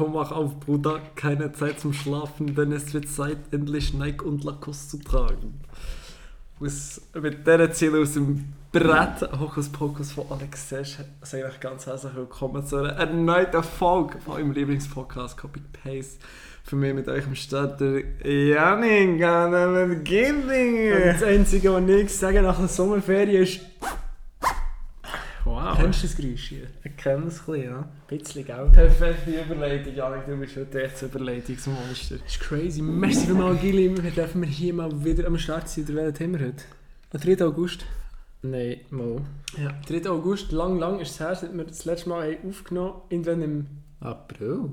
komm mach auf, Bruder, keine Zeit zum Schlafen, denn es wird Zeit, endlich Nike und Lacoste zu tragen. Aus, mit dieser Ziel aus dem Brett Hokus Pokus von Alex Sesch sage ich ganz herzlich willkommen zu einer erneuten Folge von eurem Lieblingspodcast Copy Paste. Für mich mit euch im Start der Janik an der Beginning. Das Einzige, was ich sage nach der Sommerferien ist, Wow. kennst du das Geräusch hier? Ich kenne es ein bisschen, ja. Ein bisschen, gell? Perfekte Überleitung, Janik, du bist heute echt ein Überleitungsmonster. Das ist crazy. Merci vielmals, Gili. Wir dürfen wir hier mal wieder am Start sein. Der welchen haben wir heute? Am 3. August. Nein, mal. Ja. 3. August, lang, lang ist es her, seit wir das letzte Mal aufgenommen haben. Irgendwann im... April?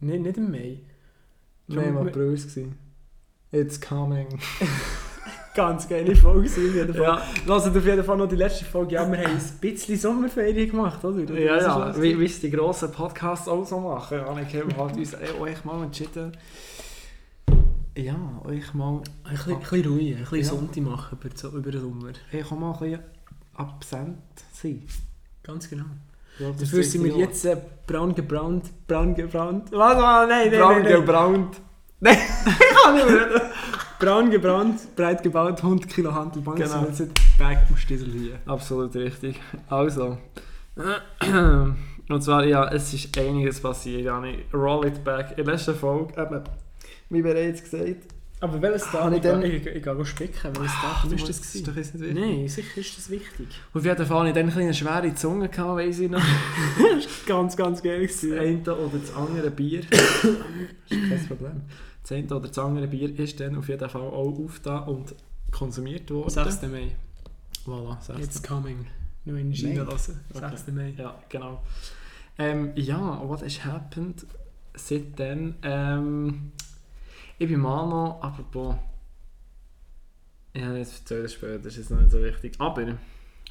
Nein, nicht im Mai. Nein, im April war es. It's coming. Ganz geile Folge auf jeden Fall. Ja, auf jeden Fall noch die letzte Folge. Ja, wir haben ein bisschen Sommerferien gemacht, oder? Oder ja, ja. Wie, wie es die grossen Podcasts auch so machen. Haben wir halt uns euch mal entschieden, ja, euch mal, Ein bisschen, ein bisschen ruhig, ein bisschen Ja. Sonntag machen über, über den Sommer. ich kann mal ein bisschen absent sein. Ganz genau. Ja, das Dafür sind wir ja- jetzt äh, braun gebrannt, braun gebrannt. Was? Was? Nein, nein, braun nein, nein. gebrannt. Nein, ich kann nicht mehr. Braun gebrannt, breit gebaut, 100 Kilo Handelbank. Genau. Sind jetzt Back im Stiesel hier. Absolut richtig. Also. Und zwar, ja, es ist einiges passiert, Janik. Roll it back. In der letzten Folge, eben, wie bereits gesagt, Aber welches Ah, Datum? nicht Ich, dann- ich, ich, ich gehe spicken. Welches Datum ist das? ist gewesen? doch jetzt nicht wichtig. Nein, sicher ist das wichtig. Auf jeden Fall hatte ich dann eine schwere Zunge, gehabt, weiss ich noch. Ganz, ganz geil. Das eine oder das andere Bier. das ist kein Problem. Das eine oder das andere Bier ist dann auf jeden Fall auch aufgetan und konsumiert worden. 6. Mai. Voilà, 6. It's coming. Nur in? Schiene lassen. Okay. 6. Mai. Ja, genau. Ähm, ja, what has happened seitdem? Ähm, ich bin mal noch, apropos, ja, jetzt erzähle ich später, das ist jetzt noch nicht so wichtig. Aber,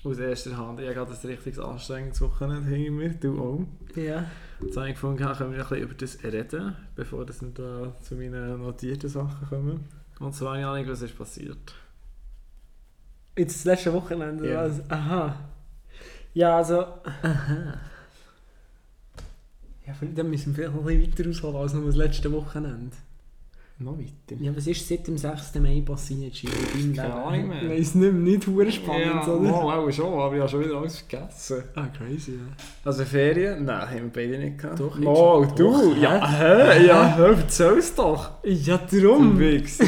aus erster Hand, ich habe gerade ein richtiges anstrengendes Wochenende hinter mir, du auch. Ja. Jetzt habe ich gefunden, können wir ein bisschen über das reden, bevor das wir da zu meinen notierten Sachen kommen. Und zwar, Janik, was ist passiert? Jetzt das letzte Wochenende. Ja. oder was? Aha. Ja, also. Ja, vielleicht dann müssen wir vielleicht noch ein bisschen weiter ausholen als nur das letzte Wochenende. Noch weiter. Ja, was ist seit dem 6. Mai passiert, deinem Keine? Ahnung mehr. Ich weiss nicht mehr, nicht verdammt spannend, ja, oder? mal, auch schon, aber ich habe schon wieder alles vergessen. Ah, crazy, ja. Also Ferien? Nein, haben wir beide nicht gehabt. Doch, Oh, du? Doch, ja, hä? Ja, hä? Erzähl's doch. Ja, darum! Wichs.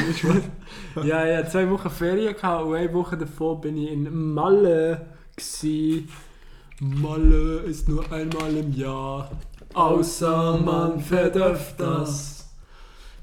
ja, ja, zwei Wochen Ferien gehabt und eine Woche davor bin ich in Malle. Gewesen. Malle ist nur einmal im Jahr, außer man fährt öfters.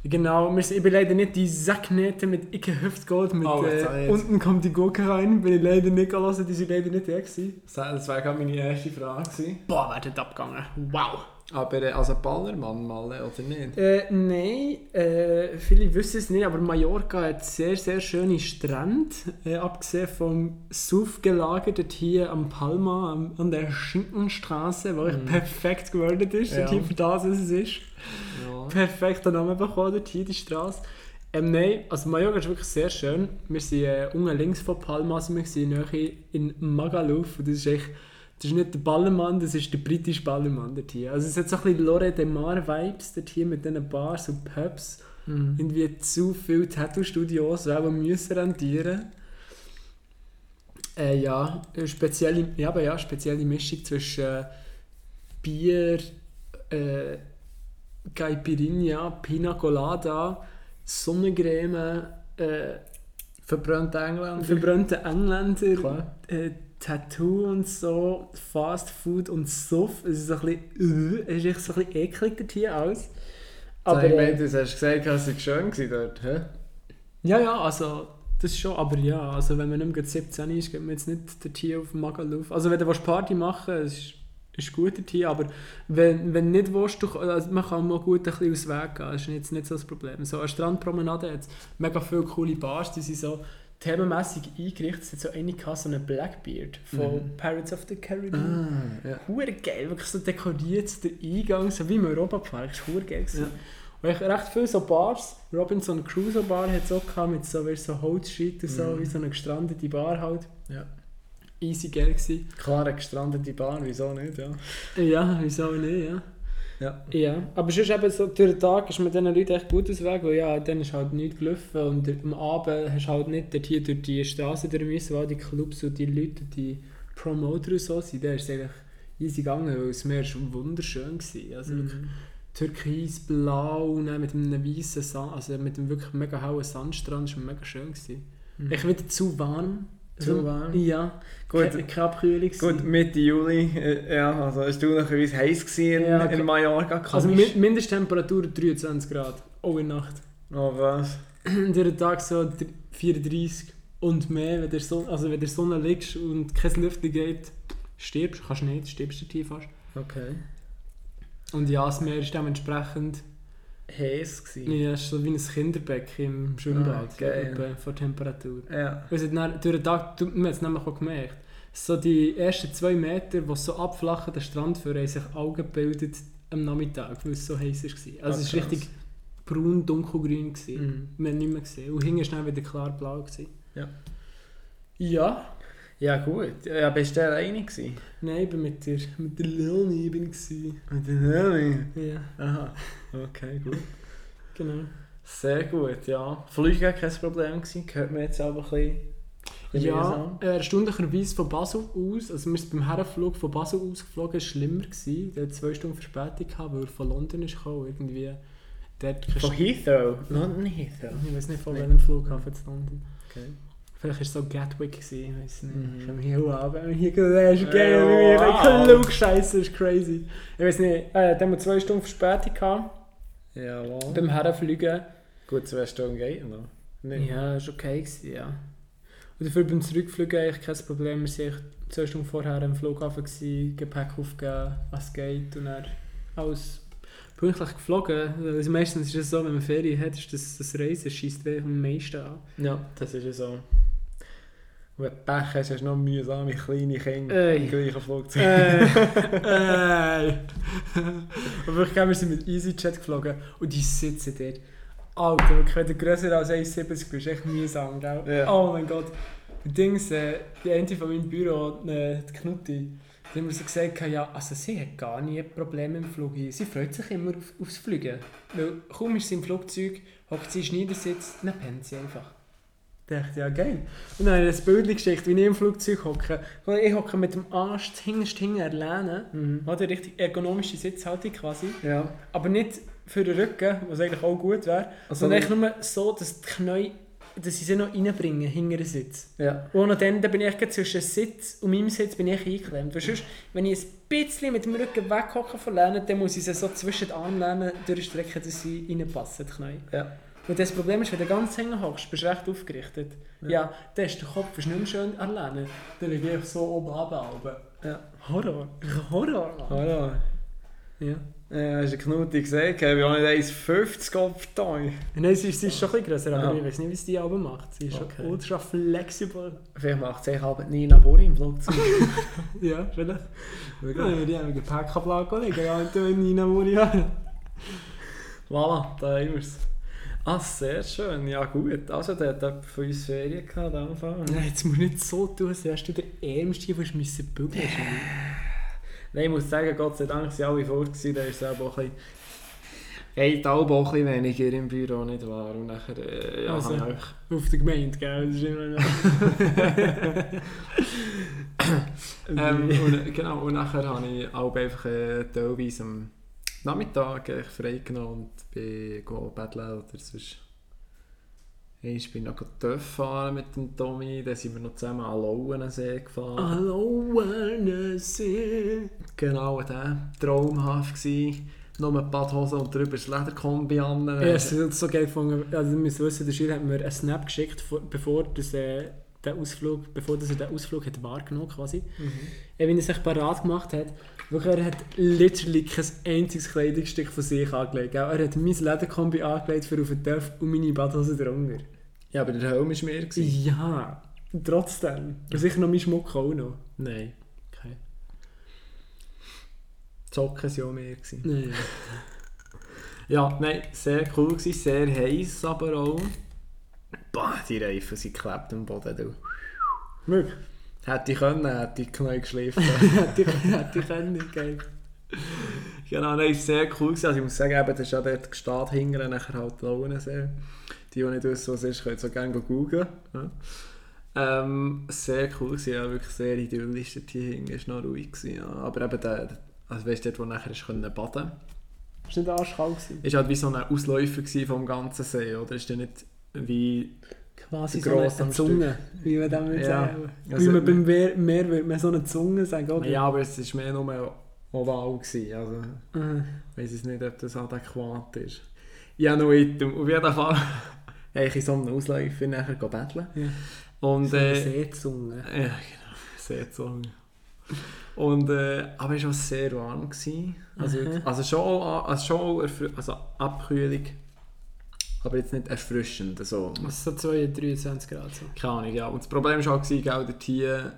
Genau, wir sind- leider nicht die Sacknähte mit Icke Hüftgold, mit Oh, äh, unten kommt die Gurke rein, bin ich leider nicht gelassen, die sind leider nicht da gewesen. Das war gerade meine erste Frage. gewesen. Boah, wer hat abgegangen? Wow! Aber äh, also Ballermann mal, oder nicht? Äh, nein, äh, viele wissen es nicht, aber Mallorca hat sehr, sehr schöne Strände. Äh, abgesehen vom Suff-Gelager dort hier am Palma, am, an der Schinkenstraße, wo echt Mhm. perfekt gewordet ist, Ja. hier für das, was es ist. Ja. Perfekter Name bekommen, dort hier die Straße. Ähm, nein, also Mallorca ist wirklich sehr schön. Wir sind äh, unten links von Palma, also wir sind in Magaluf und das ist echt, das ist nicht der Ballermann, das ist der britische Ballermann dort hier. Also es hat so ein bisschen Lore de Mar Vibes dort hier mit diesen Bars und Pubs. Mhm. Irgendwie zu viele Tattoo-Studios, die müssen rentieren. Äh, ja, spezielle, ja, aber ja, spezielle Mischung zwischen äh, Bier, äh, Caipirinha, Pina Colada, Sonnencreme, äh, Verbrannte Engländer. verbrannte Engländer, Klar. äh, Tattoo und so, Fast Food und Suff. Es ist so ein bisschen, äh, es ist echt so ein bisschen eklig dort hier aus. Aber ich äh, meine, du hast gesagt, es war schön dort. Hä? Ja, ja, also das schon, aber ja, also wenn man nicht mehr gerade 17 ist, geht man jetzt nicht dort hier auf dem Magaluf. Also wenn du Party machen willst, ist, ist gut dort hier, aber wenn, wenn nicht willst, du, also man kann mal gut ein bisschen aus Weg gehen, das ist jetzt nicht so das Problem. So eine Strandpromenade hat mega viele coole Bars, die sind so themenmässig eingerichtet. Es hat so eine gehabt, so eine Blackbeard von Mhm. Pirates of the Caribbean. Ah, ja. Hure geil, wirklich so dekoriert, so der Eingang, so wie im Europapark, das war hure geil. Ja. Und ich recht viele so Bars, Robinson Crusoe Bar hat es auch gehabt, mit so, weißt, so Holzscheit und so, Mhm. wie so eine gestrandete Bar halt. Ja. Easy geil gewesen. Klar, eine gestrandete Bahn, wieso nicht, ja. Ja, wieso nicht, ja. Ja. Ja, aber sonst eben so, durch den Tag ist mit diesen Leuten echt gut aus Weg, weil ja, dann ist halt nichts gelaufen und am Abend hast du halt nicht dort hier durch die Straße durch müssen, weil die Clubs und die Leute, die Promoter und so sind, da ist es eigentlich easy gegangen, weil das Meer war wunderschön. Gewesen. Also Mhm. wirklich türkis, blau und dann mit einem weißen Sand, also mit einem wirklich mega hellen Sandstrand, das war mega schön. Gewesen. Mhm. Ich wieder zu warm. Zu Also, warm? Ja, Gut, Abkühlung. gut. Mitte Juli, äh, ja, also dunkelcherweise heiß gewesen in, Ja, in okay. Mallorca. Also komisch. Mi- Mindesttemperatur 23 Grad, auch in der Nacht. Oh was? den Tag so dr- 34 und mehr, wenn der Sonne, also wenn der Sonne liegst und kein Lüften geht, stirbst, kannst nicht, stirbst du tief fast. Okay. Und ja, das Meer ist dementsprechend Heiß gewesen. ja, ist so wie ein Kinderbecken im Schwimmbad, Ah, etwa von Temperatur. Ja. Also dann, durch den Tag, man hat es nämlich auch gemerkt, so die ersten zwei Meter, die so abflachen, der Strand für, haben sich Augen gebildet am Nachmittag, weil es so heiß war. Also Ah, es war richtig braun, dunkelgrün. Mhm. Wir haben nicht mehr gesehen. Und hinten war dann wieder klar blau. Gewesen. Ja. Ja. Ja gut, ja, bist du alleine gewesen? Nein, ich bin mit der, mit der Leonie bin ich. Mit den Heli? Ja, Aha, okay, gut. genau. Sehr gut, ja. Flüge war kein Problem, gewesen. hört man jetzt aber ein bisschen Ja, äh, erstaunlicherweise von Basel aus, also wir sind beim Herrenflug von Basel aus geflogen, war schlimmer gewesen. Der hat zwei Stunden Verspätung gehabt, weil er von London ist gekommen, irgendwie. Dort Von Heathrow? London Heathrow. Ich weiß nicht von Nee. welchem Flughafen zu London. Okay. Vielleicht war es so Gatwick, gewesen, ich weiß nicht. Mhm. Ich habe mich hier abends hier gelesen, wie wow. ein Klugscheißer, ist crazy. Ich weiß nicht, äh, haben wir zwei Stunden Verspätung gehabt, Jawohl. beim Herrenfliegen. Gut, zwei Stunden geht noch. Nicht? Ja, das war okay, gewesen, ja. Und dafür beim Zurückfliegen eigentlich kein Problem. Wir waren zwei Stunden vorher am Flughafen, gewesen, Gepäck aufgegeben, was geht und dann alles pünktlich geflogen. Also meistens ist es so, wenn man Ferien hat, ist das, das Reisen schießt am meisten an. Ja, das ist ja so. Und wenn du Pech hast, hast du noch mühsame kleine Kinder Ey. im gleichen Flugzeug. Äh, äh. Aber wirklich, wir sind mit EasyJet geflogen und die sitzen dort. Alter, wirklich, wenn du grösser als 1,70 bist, ist echt mühsam, gell? Ja. Oh mein Gott. Die Dings, äh, die eine von meinem Büro, äh, die Knutti, die haben mir so gesagt, ja, also sie hat gar nie Probleme im Flug. Sie freut sich immer auf, aufs Fliegen. Weil kaum ist sie im Flugzeug, hockt sie in den Schneidersitz, dann pennt sie einfach. Da dachte ich, ja geil. Und dann habe ich ein Bild geschickt, wie ich im Flugzeug hocke. Ich hocke mit dem Arsch hinterst hinten erlehnen. Mhm. Oder richtig ergonomische Sitzhaltung quasi. Ja. Aber nicht für den Rücken, was eigentlich auch gut wäre. Also, sondern eigentlich nur so, dass die Knie, dass sie sie noch reinbringen, hinter den Sitz. ja. Und dann, dann bin ich zwischen Sitz und meinem Sitz bin ich eingeklemmt. Weil sonst, wenn ich ein bisschen mit dem Rücken weghocke von Lehnen, dann muss ich sie so zwischen den Armlehnen durchstrecken, dass sie reinpassen, die Knie. Ja. Und das Problem ist, wenn du ganz hinten hockst, bist du recht aufgerichtet. Ja. Ja, dann ist der Kopf ist nicht mehr schön alleine. Dann liege ich so oben runter. Ja. Horror. Horror, Mann. Hallo. Ja. Ja, hast du Knutti gesehen? Ich habe auch nicht 1,50 aufgetan. Nein, sie ist, sie ist schon ein grösser, aber Ja. ich weiß nicht, wie sie die Alben macht. Sie ist Okay. schon ultra flexibel. Vielleicht macht sie halb Nina Bori im Flugzeug. Ja, vielleicht. Ja, Wirklich? die haben Gepäckablage liegen, ja, und Nina Murian. Voilà, da haben wir es. Ah, sehr schön. Ja gut. Also, der hat jemand von uns Ferien gehabt, am Anfang. Nein, jetzt musst du nicht so tun, als wärst du der Ärmste, der müssen bügeln Nein, ich muss sagen, Gott sei Dank sind alle vor, gewesen, da ist es auch ein bisschen... Geht auch ein bisschen weniger im Büro, nicht wahr? Und nachher, äh, ja, Also. ich. Auf der Gemeinde, gell? Das ist immer noch... Ähm, und, genau, und nachher habe ich auch einfach äh, teilweise Nachmittag äh, frei genommen und bin go betteln oder sonst... Ich bin noch TÜV fahren mit dem Tommy, dann sind wir noch zusammen an Lauensee gefahren. Wannesee. Genau, der traumhaft gewesen. Nur ein Badhose und drüber das Lederkombi an. Ja, es ist so geil gefunden. Also, ihr müsst wissen, der Schüler hat mir einen Snap geschickt, vor- bevor das, äh, der Ausflug, bevor das er den Ausflug hat wahrgenommen quasi. Mhm. Ja, wenn er sich parat gemacht hat, wirklich, er hat literally kein einziges Kleidungsstück von sich angelegt. gell? Er hat mein Lederkombi angelegt für auf den Töpf und meine Badhose drunter. Ja, aber der Helm war mir. Gewesen. Ja, trotzdem. Und sicher noch mein Schmuck auch noch. Nein. Okay. Die Socken waren auch mehr. Gewesen. Nein. Ja, nein, sehr cool gewesen, sehr heiß aber auch. Bah, die Reifen sind geklebt am Boden. Du. Wirklich? Hätte ich können, hätte ich Knie geschliffen. Hätte ich hätte ich können, geil. genau, das war sehr cool. gewesen. Also ich muss sagen, eben, das ist ja dort gestanden hinten, nachher halt Lauensee. Die, die nicht wissen, was es ist, können so gerne googeln. Ja. Ähm, sehr cool gewesen, ja, wirklich sehr idyllisch. Dort hinten war noch ruhig. Gewesen, ja. Aber eben, der, also weißt du, dort, wo nachher hast können baden Ist nicht arschkalt gewesen? ist halt wie so ein Ausläufer vom ganzen See, oder? Ist nicht wie... Quasi so eine, eine Zunge, wie man das Ja. sagen. Also- wie man beim Meer, Meer würde man so eine Zunge sagen, oder? Ja, aber es war mehr nur oval. Gewesen, also Mhm. ich weiß es nicht, ob das adäquat ist. Ja, noch item. Auf jeden Fall habe ich in so einem Ausläufer nachher betteln. Ja. Und So eine äh, Seezunge. Ja, genau. Zu Und, äh, aber es war sehr warm. Gewesen. Also, Mhm. also schon, also schon also Abkühlung, aber jetzt nicht erfrischend. So. Also so 22, 23 Grad. So. Keine Ahnung, ja. Und das Problem war auch, gewesen, gell, dort hier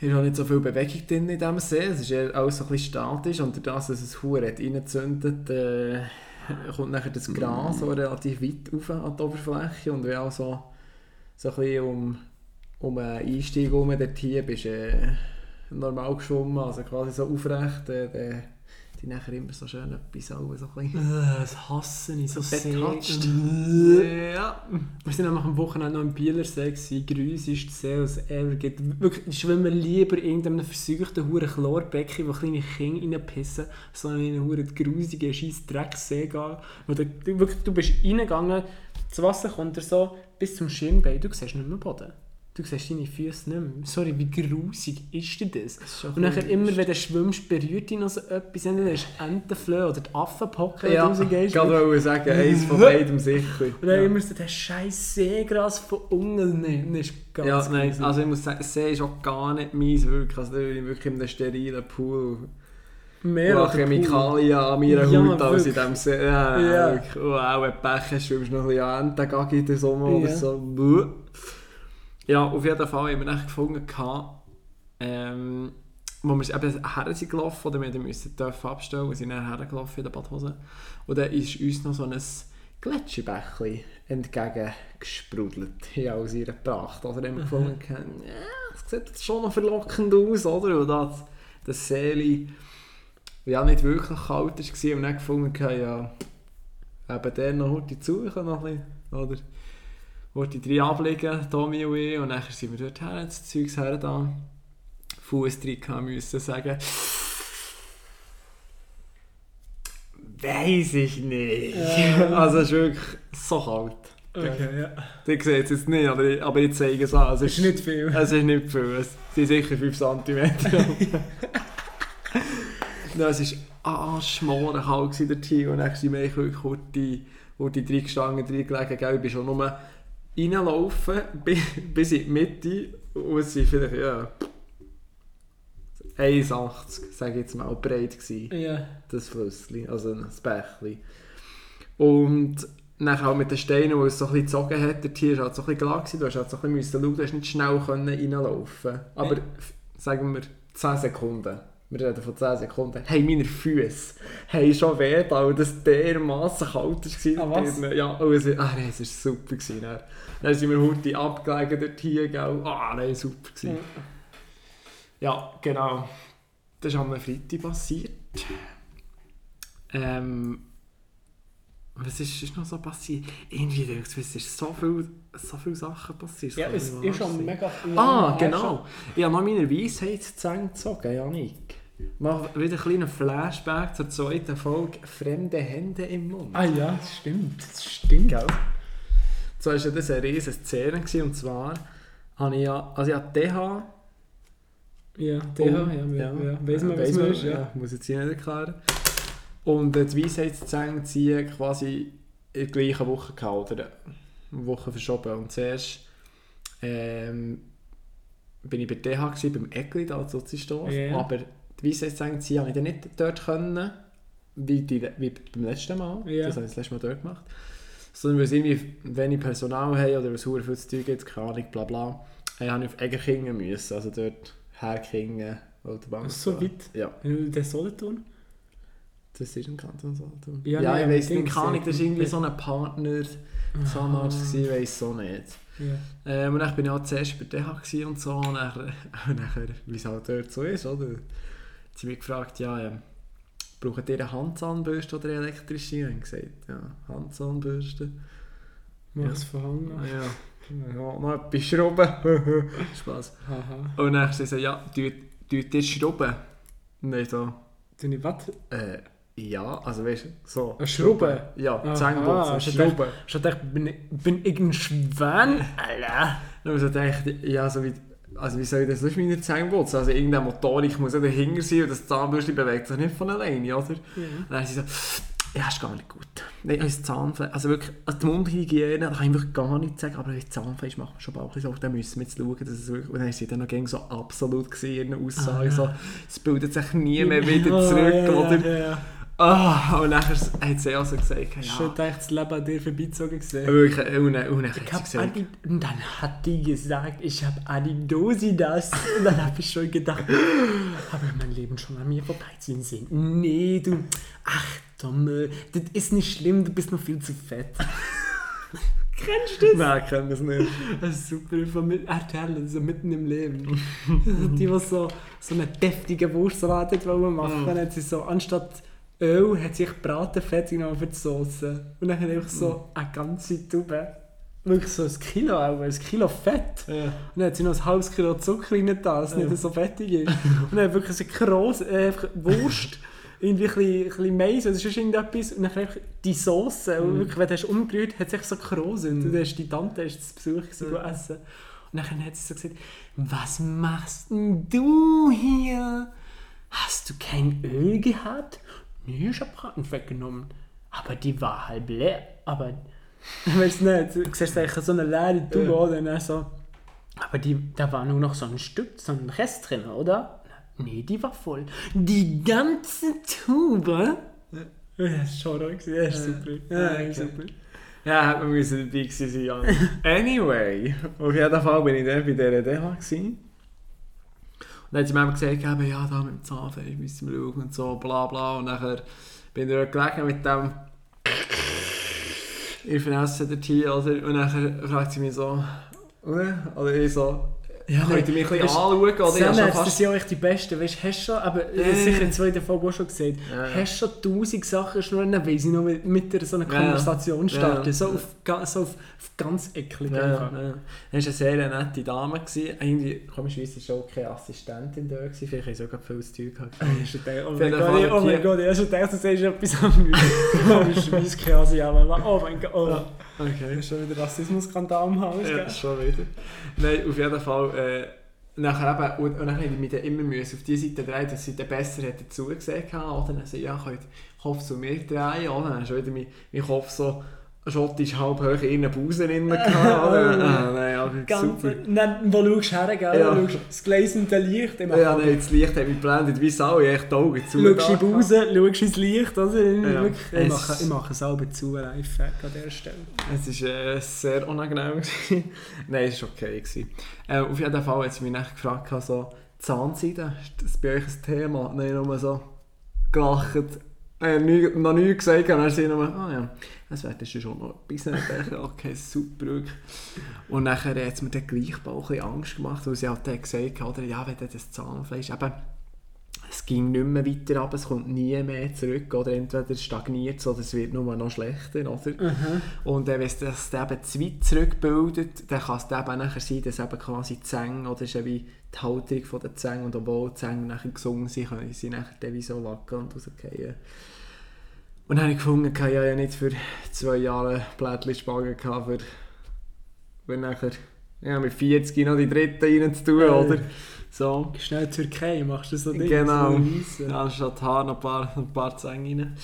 ist auch nicht so viel Bewegung drin in diesem See. Es ist eher alles so ein bisschen statisch und durch das, dass es Hure reingezündet äh, kommt nachher das Gras so relativ weit auf an die Oberfläche und wie auch so, so ein bisschen um, um einen Einstieg herum dort hier bist äh, normal geschwommen, also quasi so aufrecht, äh, die nachher immer so schön etwas auch so ein Äh, Das hasse ich so sehr. betatscht. ja. Wir sind nämlich am Wochenende noch im Bielersee, gewesen. grusigste See, was es ever gibt. Wirklich, ich schwimme lieber in irgendeinem verseuchten huren Chlorbecken, wo kleine Kinder reinpissen, so in einen huren grusigen, scheiß Drecksee gehen. Wo du, wirklich, du bist reingegangen, das Wasser kommt dir so bis zum Schienbein, du siehst nicht mehr Boden. Du siehst deine Füße nicht mehr. Sorry, wie grusig ist denn das? Und nachher immer, wenn du schwimmst, berührt dich noch so etwas. Entweder ist Entenflöhe oder die Affenpocken, wenn Ja, du rausgehst. wollte ich sagen, eins von beidem sicher. Und dann immer so der scheiß Seegras von unten nehmen. Das ist ganz Ja, nein, gruselig. also ich muss sagen, das See ist auch gar nicht meins, wirklich. Also da bin ich wirklich in einem sterilen Pool. Mehr als Chemikalien an meiner Ja, Haut als in diesem See. Ja, Ja. wirklich. Wenn du Pech hast, schwimmst du noch ein bisschen an Entengagi in den Sommer oder Ja. so. Ja, auf jeden Fall haben wir gefunden, gehabt, ähm, wo wir eben her sind gelaufen, oder wir mussten dürfen abstellen, wir sind dann hergelaufen in der Badhose. Und dann ist uns noch so ein Gletscherbächchen entgegengesprudelt hier aus ihrer Pracht. Oder haben wir gefunden, ja, das sieht schon noch verlockend aus, oder? Und das, das Seeli ja nicht wirklich kalt war und dann gefunden, ja, eben der noch heute suchen, noch ein bisschen, oder? Wollte ich drei ablegen, Tommy und ich, und dann sind wir dort her, das Zeugs her da, Fuß drin müssen sagen, Weiß ich nicht. Ja. Also es ist wirklich so kalt. Okay, ja. Die sehen es jetzt nicht, aber ich, aber ich zeige es an. Es Das ist nicht viel. es ist nicht viel, es sind sicher 5 cm. no, es war anschmoren kalt dort und dann sind wir wirklich kurz die, die drei gestanden, drei gelegen, ich bin schon nur reinlaufen bis, bis in die Mitte und es sind vielleicht, ja, 1,80, sage ich jetzt mal, breit gewesen Ja. das Flüssli, also das Bächli. Und dann auch mit den Steinen, die es so ein bisschen gezogen hat, der Tier war halt so ein bisschen glatt gewesen, du hast halt so ein bisschen schauen, du hast nicht schnell können reinlaufen Aber Ja. f- sagen wir 10 Sekunden, wir reden von 10 Sekunden, hey, meine Füße haben schon weh, weil das dermassen kalt war. Ah, was? Ja, und es, ah, nein, es war super. Gewesen, dann. dann sind wir heute abgelegen dort hier, gell? Ah, nein, super. Gewesen. Ja, genau. Das ist am Freitag passiert. Ähm, was ist, ist noch so passiert? Irgendwie denke ich, es ist so viel, so viele Sachen passiert. Ja, es ist schon mega viel. Ah, genau. Ich habe noch meine Weisheitszähne gezogen, Janik. Mach wieder einen kleinen Flashback zur zweiten Folge «Fremde Hände im Mund». Ah ja, das stimmt. Das stimmt. Gell? So war ja das eine riesige Szene gewesen, und zwar habe ich ja, also ich hatte DH Ja, der, ja, ja, ja, ja. Weiss man, was weiss man ist, ja. Muss jetzt hier nicht erklären. Und äh, die Weisheitszähne ziehen quasi in der gleichen Woche gehabt, oder eine Woche verschoben. Und zuerst ähm, bin ich bei DH gewesen, beim Eckli, da in Sozistoff. Ja. Aber die Weisheitszähne ziehen habe ich dann nicht dort können, wie, die, wie beim letzten Mal. Ja. Das habe ich das letzte Mal dort gemacht. Sondern weil es irgendwie wenig Personal haben oder was sehr viel tun gibt, keine Ahnung, bla bla, äh, habe ich auf Egerkingen müssen, also dort Herkingen, Autobahn. So weit? Ja, Der Solothurn? das ist im Kanton Solothurn. Ja, Ja, nein, ich weiss nicht, keine Ahnung, das war irgendwie so ein Partner, Zahnarzt, ich weiss so nicht. Ja. Ähm, und dann bin ich auch zuerst bei DH und so, und dann, und dann wie es halt dort so ist, oder? Sie mich gefragt, ja, ähm, braucht ihr eine Handzahnbürste oder eine elektrische? Ich habe gesagt, ja, Handzahnbürste. Mach's von Hand Ah, ja, ja, noch etwas schrauben. Spaß. Haha. Und dann hat sie so, ja, tut tut ihr schrauben? Und ich so, Du nicht was? äh, ja, also weißt du, so. Eine Schrauben? Ja, Aha, Zähneputzen, ich Schrauben. Ich dachte, bin, ich- bin ich ein Schwan? Alter. Dann habe ich gedacht, ja, so wie, also wie soll ich das sonst meine Zähne putzen? Also irgendeine Motorik muss ja dahinter sein und das Zahnbürste bewegt sich nicht von alleine, oder? Und dann ist sie so, ja, ist gar nicht gut. Nein, als Zahnfleisch, also wirklich, also die Mundhygiene, da kann ich wirklich gar nichts sagen, aber das Zahnfleisch macht man schon bald so, dann müssen wir jetzt schauen, dass es wirklich, und dann ist sie dann noch gegen so absolut ihren Aussagen, Ah, ja. so, es bildet sich nie mehr wieder Oh, zurück, ja, oder? Ah, und dann hat sie auch so gesagt, Schon ja, gedacht, das Leben an dir vorbeizogen gesehen. wirklich, und dann, und Ich hat sie gesagt, Adi und dann hat die gesagt, ich habe Adidosidas. Und dann habe ich schon gedacht, habe ich mein Leben schon an mir vorbeiziehen sehen. Nee, du, ach Dumme, das ist nicht schlimm, du bist noch viel zu fett. Kennst du das? nein, ich kenne das nicht. Das ist super, RTL, so mitten im Leben. die, die so, so eine deftige wollen machen, dann hat sie so, anstatt Öl, hat sich Bratenfett genommen für die Soße. Und dann einfach so eine ganze Tube, wirklich so ein Kilo auch, ein Kilo Fett. Ja. Und dann hat sie noch ein halbes Kilo Zucker rein, da, dass es Ja. nicht so fettig ist. Und dann hat wirklich so gross, äh, einfach Wurst, irgendwie ein bisschen, ein bisschen Mais oder sonst irgendetwas. Und dann einfach die Soße, und wirklich, wenn du hast umgerührt hast, hat es so. Mhm. Und dann ist die Tante ist zu Besuch gewesen, Ja. essen. Und dann hat sie so gesagt, was machst denn du hier? Hast du kein Öl gehabt? Nee, ich hab Bratenfett genommen. Aber die war halb leer. Aber, weißt du nicht, du siehst eigentlich so eine leere Tube, Ja. oder? Dann so, aber die, da war nur noch so ein Stück, so ein Rest drin, oder? Nee, die war voll. Die ganze Tube? Ja, das ist schon ruhig, ja, ist Ja. super. Ja, Ja, super. Ja, hätte man müssen dabei gewesen sein. Anyway, auf jeden Fall bin ich dann bei dieser DH gewesen. Dann hat sie mir gesagt, eben, ja, da mit dem Zahnfleisch müssen wir schauen und so, bla bla. Und nachher bin ich gelegen mit dem Finesse dort hier, oder? Und dann fragt sie mich so, oder? Oder ich so, Ja, könnt ihr mich ein bisschen anschauen, oder? Ich das fast... sind ja echt die Besten, weißt hast du schon, aber äh, sicher in der zweiten Folge auch schon gesagt, Ja, hast du schon tausend Sachen schnurren, weiss ich noch mit, mit so eine Ja, ja. Konversation starten, so, auf, so auf, auf ganz eklig Ja, einfach. ja. Das war eine sehr nette Dame. Gewesen. Irgendwie, komischerweise war auch keine Assistentin da. Gewesen. Vielleicht haben sie auch viel zu tun gehabt. Ich Oh mein Gott, ich- oh mein Gott, ich habe schon gedacht, du sagst etwas anderes. Oh, ich schmeiß Käse an, aber oh mein Gott, oh. Okay. Schon wieder Rassismusskandal am Haus, Ja, schon wieder. Nein, auf jeden Fall. Äh, nachher eben, und, und dann habe ich mich dann immer müssen auf die Seite drehen, dass sie dann besser hat dazu gesehen haben. Oder dann so, ja, könnt Kopf zu mir drehen. Oder dann du wieder mein, mein Kopf so schottisch halb hoch in den Busen drin gehabt. Oder? ah, nein, aber Ganz, super. Nein, wo schaust du her, gell? Ja. Schaust das gleisende Licht. Ich Ja, nein, das Licht hat mich geblendet wie Sau. Ich echt die Augen zu. Schaust in die Pause, schaust ins Licht, oder? Ja. Wirklich, ich, Es- mache, ich mache selber zu, Live-Fact an dieser Stelle. Es war äh, sehr unangenehm. Nein, es war okay. Gewesen. Äh, auf jeden Fall hat sie mich nachher gefragt, so, Zahnseide, ist das bei euch ein Thema? Nein, nur so gelacht. Äh, noch nie gesagt, und dann sie nur, ah ja, das wäre schon noch etwas. Und ich dachte, okay, super. Und nachher hat es mir dann gleich auch ein bisschen Angst gemacht, weil sie halt dann gesagt hat, oder, ja, wenn dann das Zahnfleisch eben es ging nicht mehr weiter ab, es kommt nie mehr zurück, oder entweder stagniert es oder es wird nur noch schlechter, oder? Und äh, wenn es das eben zu weit zurückbildet, dann kann es eben nachher sein, dass eben quasi die Zähne, oder ist wie die Halterung der Zähne, und obwohl die Zähne nachher gesungen sind, können sie nachher dann wie so wackeln und rausfallen. Und dann habe ich gefunden, ich habe ja nicht für zwei Jahre Blättchen Spargel gehabt, für, für nachher ja, mit 40 noch die dritte rein zu tun, Äh. oder? So. Schnell Türkei, machst du so Dinge? Genau. So. Anstatt Haar noch ein paar, ein paar Zähne rein.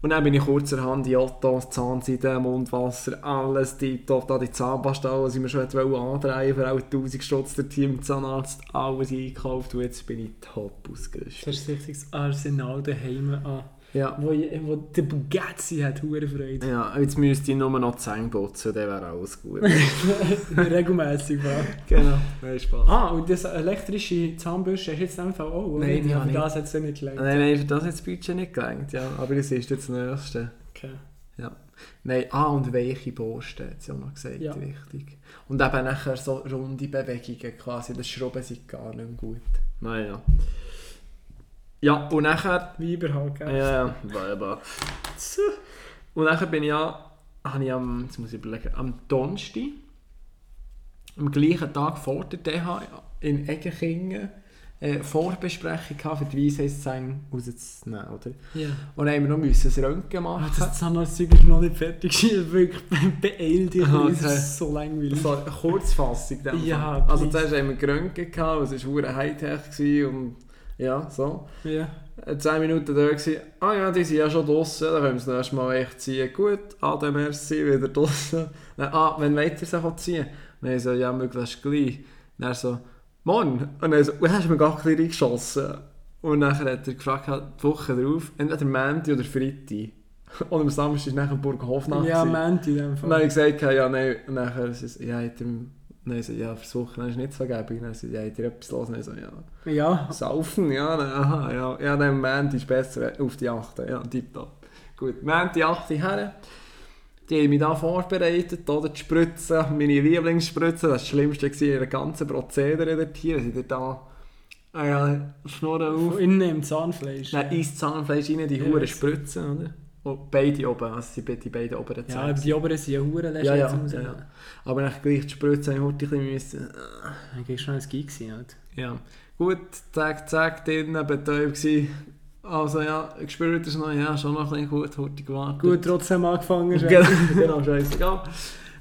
Und dann bin ich kurzerhand in Otto, Zahnseide, Mundwasser, alles tiptop. Da die Zahnpasta, die ich mir schon andrehen für auch 1000 Stutz der Team Zahnarzt, alles eingekauft und jetzt bin ich top ausgerüstet. Das ist richtig das Arsenal daheim an. Ja. Wo, wo der Bugatti hat, hure Freude. Ja, jetzt müsste ich nur noch die Zähne putzen, dann wäre alles gut. Regelmäßig, war. genau, nein, Spaß. Ah, und das elektrische Zahnbürste hast du jetzt Fall auch, oder? Nein, ja, für das hat es ja nicht gelangt. Nein, nein, für das hat das Budget nicht gelangt, ja. Aber das ist jetzt das Nächste. Okay. Nein, ah, und weiche Borsten, hat sie auch noch gesagt, Ja. richtig. Und eben nachher so runde Bewegungen quasi, das Schrauben sind gar nicht mehr gut. Naja. Ja, und nachher... Weiber halt, gell? Ja, ja, Weiber. Und nachher bin ich ja... Habe ich am... Jetzt muss ich überlegen. Am Donnerstag, am gleichen Tag vor der DH in Egenkingen, eine Vorbesprechung gehabt, für die Weisheitszähne rauszunehmen, oder? Ja. Und dann haben wir noch müssen ein Röntgen Ah, machen. das Zahnarztzeug ist noch nicht fertig. Wirklich beeilt dich. Ah, Das ist so langweilig. So eine Kurzfassung. Ja, Fall. Also zuerst haben wir geröntgt, gehabt, es war verdammt Hightech und ja, so. Ja. 10 Minuten da gewesen. Ah ja, die sind ja schon draußen, dann können wir das nächste Mal echt ziehen. Gut, Ade, merci, wieder draußen. Dann, ah, wenn weiter sie ziehen? Dann so, ja, möglichst gleich. Dann so, Mann, und dann so, «Oh, hast du mir gar bisschen reingeschossen? Und dann hat er gefragt, die Woche drauf, entweder Mänti oder Freitag. Und am Samstag war nachher Burghofnacht. Ja. Menti in dem Und dann habe Fall. ich gesagt, ja, nein, und nachher ist es, ja, hat dann so, ja, versuchen, dann ist nicht so gäbig. Dann so, ja, hat er etwas los? Dann so, ja, Ja. saufen, ja, dann, aha, ja, ja, dann Mandy ist besser auf die 8. Ja, tipptopp. Gut, Mandy 8 her. Die haben mich da vorbereitet, oder? Die Spritze, meine Lieblingsspritze, das war das Schlimmste in der ganzen Prozedere dort hier. Sie da, ah ja, Schnurren auf. Innen im Zahnfleisch. Dann ins Zahnfleisch rein, die Ja, Huren Spritzen, oder? Und beide oben, also sie die beiden oberen Ja, Zähne. aber die oberen sind ja Huren Ja, ja, ja, ja. Aber dann gleich die Spritze habe ich heute ein bisschen müssen. Dann gehst du schon ins Gig gewesen, halt. Ja. Gut, zack, zack, drinnen betäubt gewesen. Also ja, gespürt ist noch, ja, schon noch ein bisschen gut, heute gewartet. Gut, trotzdem angefangen. genau, genau scheißegal.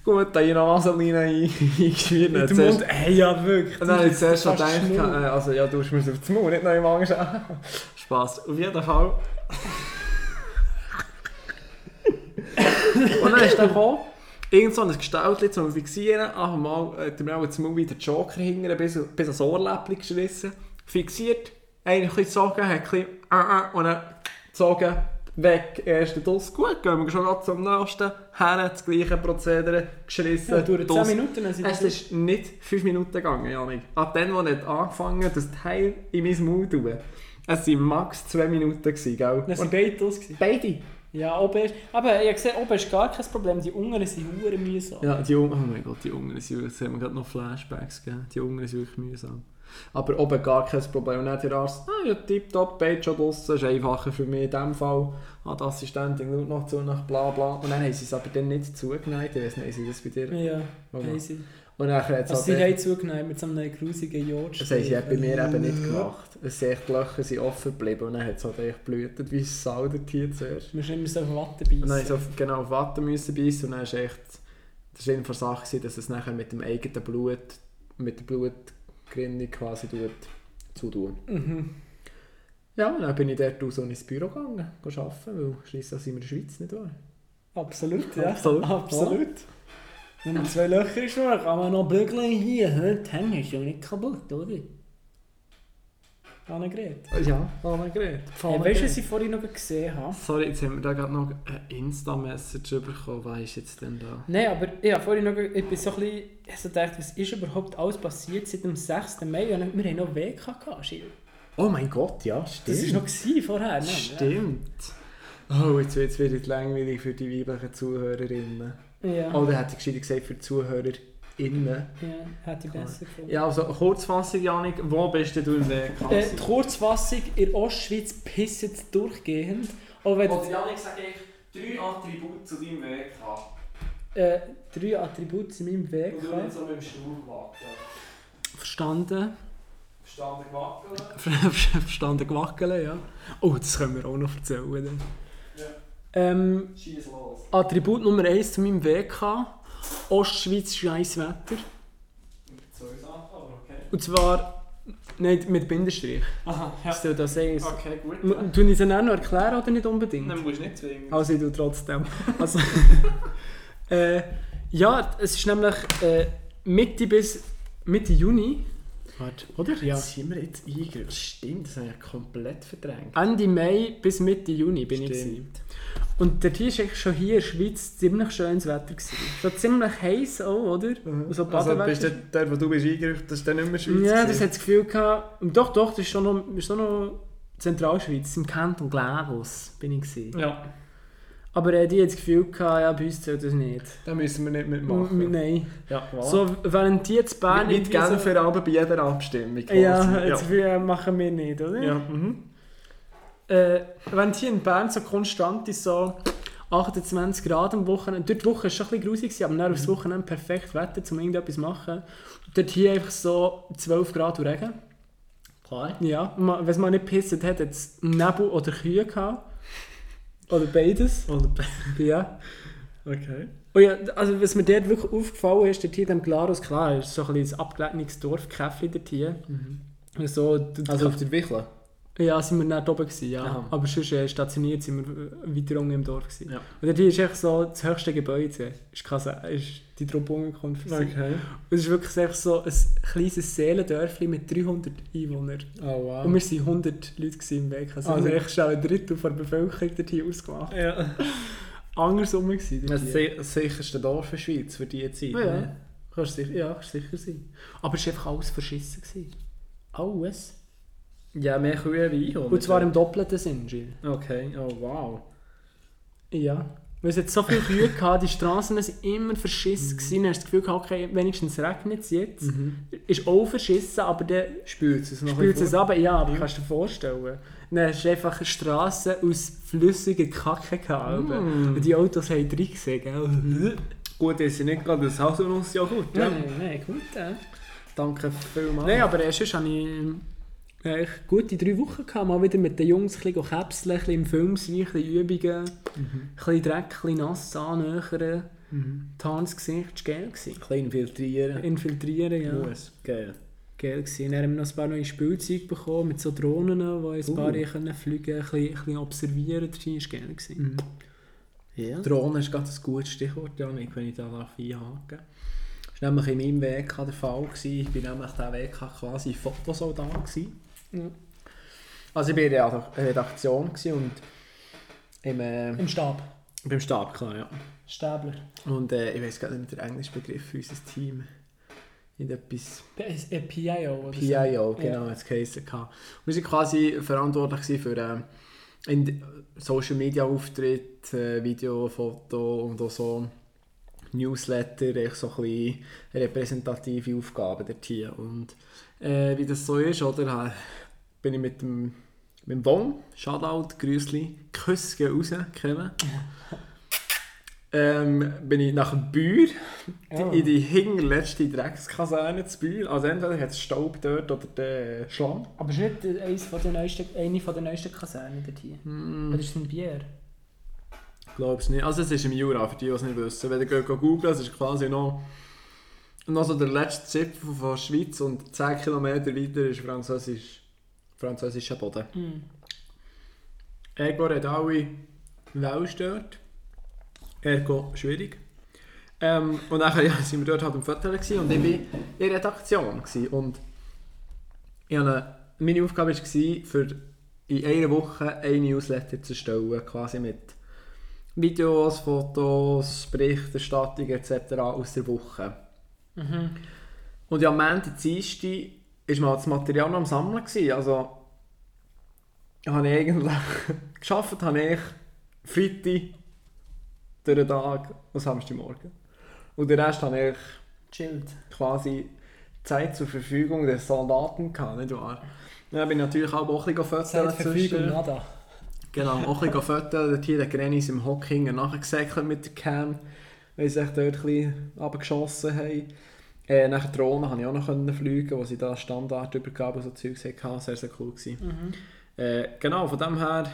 Gut, dann habe ich noch Vaseline ein- eingeschmiert. In Dann den Mund, ey, ja, wirklich. Und dann habe ich zuerst schon gedacht, äh, also ja, du hast mir es auf den Mund, nicht noch im Angst. Spaß. Auf jeden Fall. Und dann ist er gekommen, irgend so ein Gestaltchen zum Fixieren. Ach mal, hat mir auch jetzt mal wieder den Joker hingern, bis, bis ans Ohrläppchen geschlissen. Fixiert, eigentlich ein bisschen gezogen, hat ein bisschen äh, äh, und dann gezogen, weg, erster Duss. Gut, gehen wir schon zum nächsten, her, das gleiche Prozedere, geschlissen, Ja, dauert 10 Duss. Minuten. Dann sind Es ist nicht 5 Minuten gegangen, Janik. Ab dem, wo er angefangen das Teil in mein Maul zu tun. Es waren max 2 Minuten, gewesen, gell? Das waren beide gewesen. beide? Ja, oben ist... Aber ich gesehen, oben ist gar kein Problem. Die Unteren sind hure mühsam. Ja, die Jungen, oh mein Gott, die Jungen sind, jetzt haben wir gerade noch Flashbacks gegeben. Die Jungen sind wirklich mühsam. Aber oben gar kein Problem. Und dann der Arzt, ah ja, tipptopp, Beid schon draussen, ist einfacher für mich in dem Fall. Ah, die Assistentin schaut noch zu, nach bla bla. Und dann haben sie es aber dann nicht zugeneigt, ich weiss nicht, sie das bei dir? Ja, Oh, haben sie. Und dann hat es Also sie halt haben zugenommen mit so einem grusigen Jod. Das haben sie bei mir eben nicht gemacht. Es sind echt die Löcher sind offen geblieben und dann hat es halt echt blühtet wie Sau dort hier zuerst. Wir müssen immer so auf Watte Und dann beißen. ich auf, genau auf Watte müssen beißen und dann ist echt der Sinn der Sache, gewesen, dass es nachher mit dem eigenen Blut, mit der Blutgerinnung quasi tut, zutun. Mhm. Ja, und dann bin ich dort aus und ins Büro gegangen, arbeiten, weil schliesslich sind wir in der Schweiz, nicht wahr? Absolut, ja. Absolut. Absolut. Wenn man zwei Löcher ist, kann man noch bügeln hier. Die Hände ist ja nicht kaputt, oder? Annegret. Ja, Annegret. Hey, weißt du, was ich vorhin noch gesehen habe? Sorry, jetzt haben wir da gerade noch eine Insta-Message bekommen. Was ist jetzt denn da? Nein, aber ich habe vorhin noch, ich bin so ein bisschen, ich habe so gedacht, was ist überhaupt alles passiert seit dem 6. Mai? Und wir haben noch WK gehabt, Schill. Oh mein Gott, ja, Das stimmt. war noch gewesen vorher. ne? Stimmt. Oh, jetzt wird es wieder langweilig für die weiblichen Zuhörerinnen. Ja, Oh, dann hätte ich gescheiter gesagt für die ZuhörerInnen. ja hätte ich besser gefunden. Ja, also Kurzfassung, Janik, wo bist du in der Äh, Klasse? die Kurzfassung, in der Ostschweiz pissen sie durchgehend. Auch wenn Und Janik sage ich drei Attribute zu deinem Weg haben. äh, drei Attribute in meinem Weg Und du nicht so mit dem Stuhl wackeln. Verstanden. Verstanden wackeln? Verstanden gewackeln, ja. Oh, das können wir auch noch erzählen. Dann. Ja. Ähm, Schieß los. Attribut Nummer 1 zu meinem WK. Ostschweiz scheiß Wetter. Zwei Sachen, aber okay. Und zwar nicht mit Bindestrich. Aha, Das soll das sein. Okay, gut. Tun ich es dann auch noch erklären oder nicht unbedingt? Dann musst du nicht zwingen. Also ich tue trotzdem. Also, äh, ja, es ist nämlich äh, Mitte bis Mitte Juni. Warte, oder? Ja. Jetzt sind wir jetzt eingegriffen. Stimmt, das habe ich komplett verdrängt. Ende Mai bis Mitte Juni bin ich. Stimmt. gewesen. Und dort war eigentlich schon hier in der Schweiz ziemlich schönes Wetter. Gewesen. Schon ziemlich heiß auch, oder? Und so Also bist du der, wo du bist eingegriffen, das ist dann nicht mehr Schweiz? ja, das gewesen? hat das Gefühl gehabt. und Doch, doch, das ist schon noch, ist schon noch Zentralschweiz. Im Kanton Glavos bin ich. Gewesen. Ja, Aber äh, die hat das Gefühl gehabt, ja, bei uns zählt das nicht. da müssen wir nicht M- mitmachen. Nein. Ja, voilà. So, während die jetzt Bern mit, mit Genfer aber bei jeder Abstimmung quasi. Ja, ja. jetzt ja. machen wir nicht, oder? ja. Mhm. äh, wenn hier in Bern so konstant ist, so 28 Grad am Wochenende, dort die Woche war schon ein bisschen grusig, gewesen, aber dann aufs Wochenende perfekt Wetter, um irgendetwas zu machen. Dort hier einfach so 12 Grad und Regen. Klar. Ja, wenn es mal nicht gepisst hat, hat es Nebel oder Kühe gehabt. Oder beides. Oder Ja. Okay. Und ja, also was mir dort wirklich aufgefallen ist, dort hier dem Glarus, klar, ist so ein bisschen ein abgelegenes Dorf, Käffli dort hier. Und So, Also auf der Wichel? Ja, sind wir nicht oben gewesen, ja. Aha. Aber sonst äh, stationiert sind wir äh, weiter unten im Dorf gewesen. Ja. Und dort hier ist echt so das höchste Gebäude, ist, krass, ist die gewesen. Okay. Und es ist wirklich einfach so ein kleines Seelendörfli mit 300 Einwohnern. Oh wow. Und wir waren 100 Leute im Weg. Also, Also- wir haben echt schon ein Drittel von der Bevölkerung dort hier ausgemacht. ja. Andersrum gewesen. Das hier. sicherste Dorf in der Schweiz für diese Zeit. Ja, ja. ne? Kannst sicher, ja, kannst sicher sein. Aber es war einfach alles verschissen. Gewesen. Alles. Ja, mehr Kühe wie ich. Und zwar im doppelten Sinn, Gilles. Okay, oh wow. Ja. Weil es hat so viele Kühe gehabt, die Straßen waren immer verschissen. gewesen. Dann hast du das Gefühl gehabt, okay, wenigstens regnet es jetzt. Mhm. Ist auch verschissen, aber dann Spült es noch spült es ab. Ja, aber Ja. kannst du dir vorstellen. Dann hast du einfach Straßen aus flüssiger Kacke gehabt. Mm. Und die Autos haben drin gesehen, gell? Gut, ist nicht gerade das Haselnussjoghurt. Ja. Nein, nein, gut. Ja. Danke vielmals. Nein, aber sonst hatte ich äh, gute drei Wochen. Gehabt. Mal wieder mit den Jungs ein bisschen käpseln, ein bisschen im Film sein, ein bisschen Übungen, Mhm. ein bisschen Dreck, ein bisschen nass annähern, Mhm. Tarn ins Gesicht, das war geil. Gewesen. Klein infiltrieren. Infiltrieren, ja. Muss. Geil. Geil gewesen. Dann haben wir noch ein paar neue Spielzeuge bekommen, mit so Drohnen, wo ein paar Uh. uh. fliegen können, ein bisschen, ein bisschen observieren. Das war geil. Gewesen. Ja. Drohne ist gerade ein gutes Stichwort, Janik, wenn ich da einhaken darf. Das war nämlich in meinem WK der Fall. Gewesen. Ich war nämlich in diesem WK quasi Fotosoldat. Gewesen. Ja. Also ich war in der Redaktion und im, äh, Im Stab. beim Stab, klar, ja. Stäbler. Und äh, ich weiß gar nicht mehr den englischen Begriff für unser Team. Irgendetwas Äh, PIO oder so. PIO, genau, hat es geheißen. gehabt. Wir waren quasi verantwortlich für äh, in Social Media Auftritte, äh, Video, Foto und auch so Newsletter, echt so ein bisschen repräsentative Aufgaben dort hier. Und äh, wie das so ist, oder, bin ich mit dem, mit dem Bon, Shoutout, Grüßli, Küsse gehen raus, Kevin. ähm, bin ich nach Bür Ja. in die hinterletzte Dreckskaserne zu Bühl. Also entweder hat es Staub dort oder der Schlamm. Aber ist nicht eines von den neuesten, eine von den neuesten Kasernen dort hier? Hm, Oder ist es ein Bier? glaube es nicht. Also es ist im Jura, für die, die es nicht wissen. Wenn ihr geht googelt, es ist quasi noch, noch so der letzte Zipfel von der Schweiz und 10 Kilometer weiter ist französisch, französischer Boden. Mhm. Ergo hat alle Wellen dort. Ergo schwierig. Ähm, und dann ja, sind wir dort halt im Viertel und ich war in der Redaktion. Gewesen. Und ich habe, meine Aufgabe war, für in einer Woche ein Newsletter zu erstellen, quasi mit Videos, Fotos, Berichterstattung etc. aus der Woche. Mhm. Und ja, am Ende, Dienstag, war mal das Material noch am Sammeln. Gewesen. Also, habe ich eigentlich geschafft, habe ich Freitag durch den Tag und Samstagmorgen. Und den Rest habe ich Chillt. quasi Zeit zur Verfügung der Soldaten gehabt, nicht wahr? Dann bin ich natürlich auch ein bisschen fotografiert. Zeitverfügung, nada. Genau, auch ein bisschen. Dort hier der Grenis im Hocking nachgesäckelt mit der Cam, weil sie sich dort ein bisschen runtergeschossen haben. Äh, nach Drohnen konnte ich auch noch fliegen, wo sie da Standardübergabe und so Zeugs hatten. Sehr, sehr cool gewesen. Mhm. Äh, genau, von dem her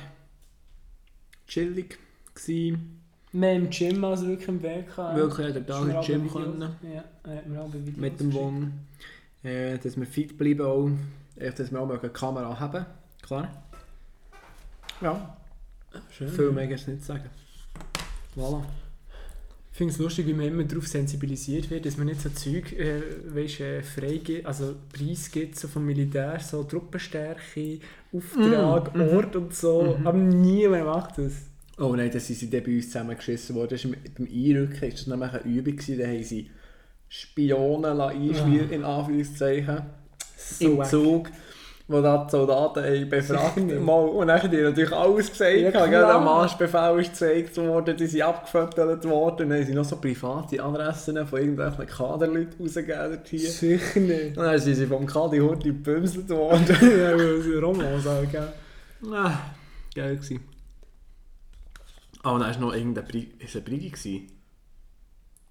chillig gewesen. Mehr im Gym als wirklich im Weg. Wirklich hat er da ins Gym können. Ja, Videos mit dem. Won. Äh, dass wir fit bleiben auch. Echt, dass wir auch mal eine Kamera haben. Klar. Ja, Schön. viel mehr kannst du nicht sagen. Voilà. Ich finde es lustig, wie man immer darauf sensibilisiert wird, dass man nicht so Zeug äh, weißt, äh, frei gibt, also Preis gibt so vom Militär, so Truppenstärke, Auftrag, Mm, mhm. Ort und so. Mhm. Aber niemand macht das. Oh nein, das sind sie dann bei uns zusammengeschissen worden. Das ist im- beim Einrücken ist das nämlich eine Übung gewesen. Da haben sie Spionen einspielen, in Anführungszeichen, So im. Zug, wo da die Soldaten haben befragt mal Und dann haben die natürlich alles gesagt. Ja, klar. der Marschbefehl ist gezeigt worden, die sind abgefüttert worden. Dann haben sie noch so private Adressen von irgendwelchen Kaderleuten rausgegeben hier. Sicher nicht. Und dann sind sie vom Kadi Hurti gebümselt worden. ja, weil sie Romans auch, gell? Ah, Geil gewesen. Ah, und dann war noch irgendein Bri ist ein Brigi. gewesen?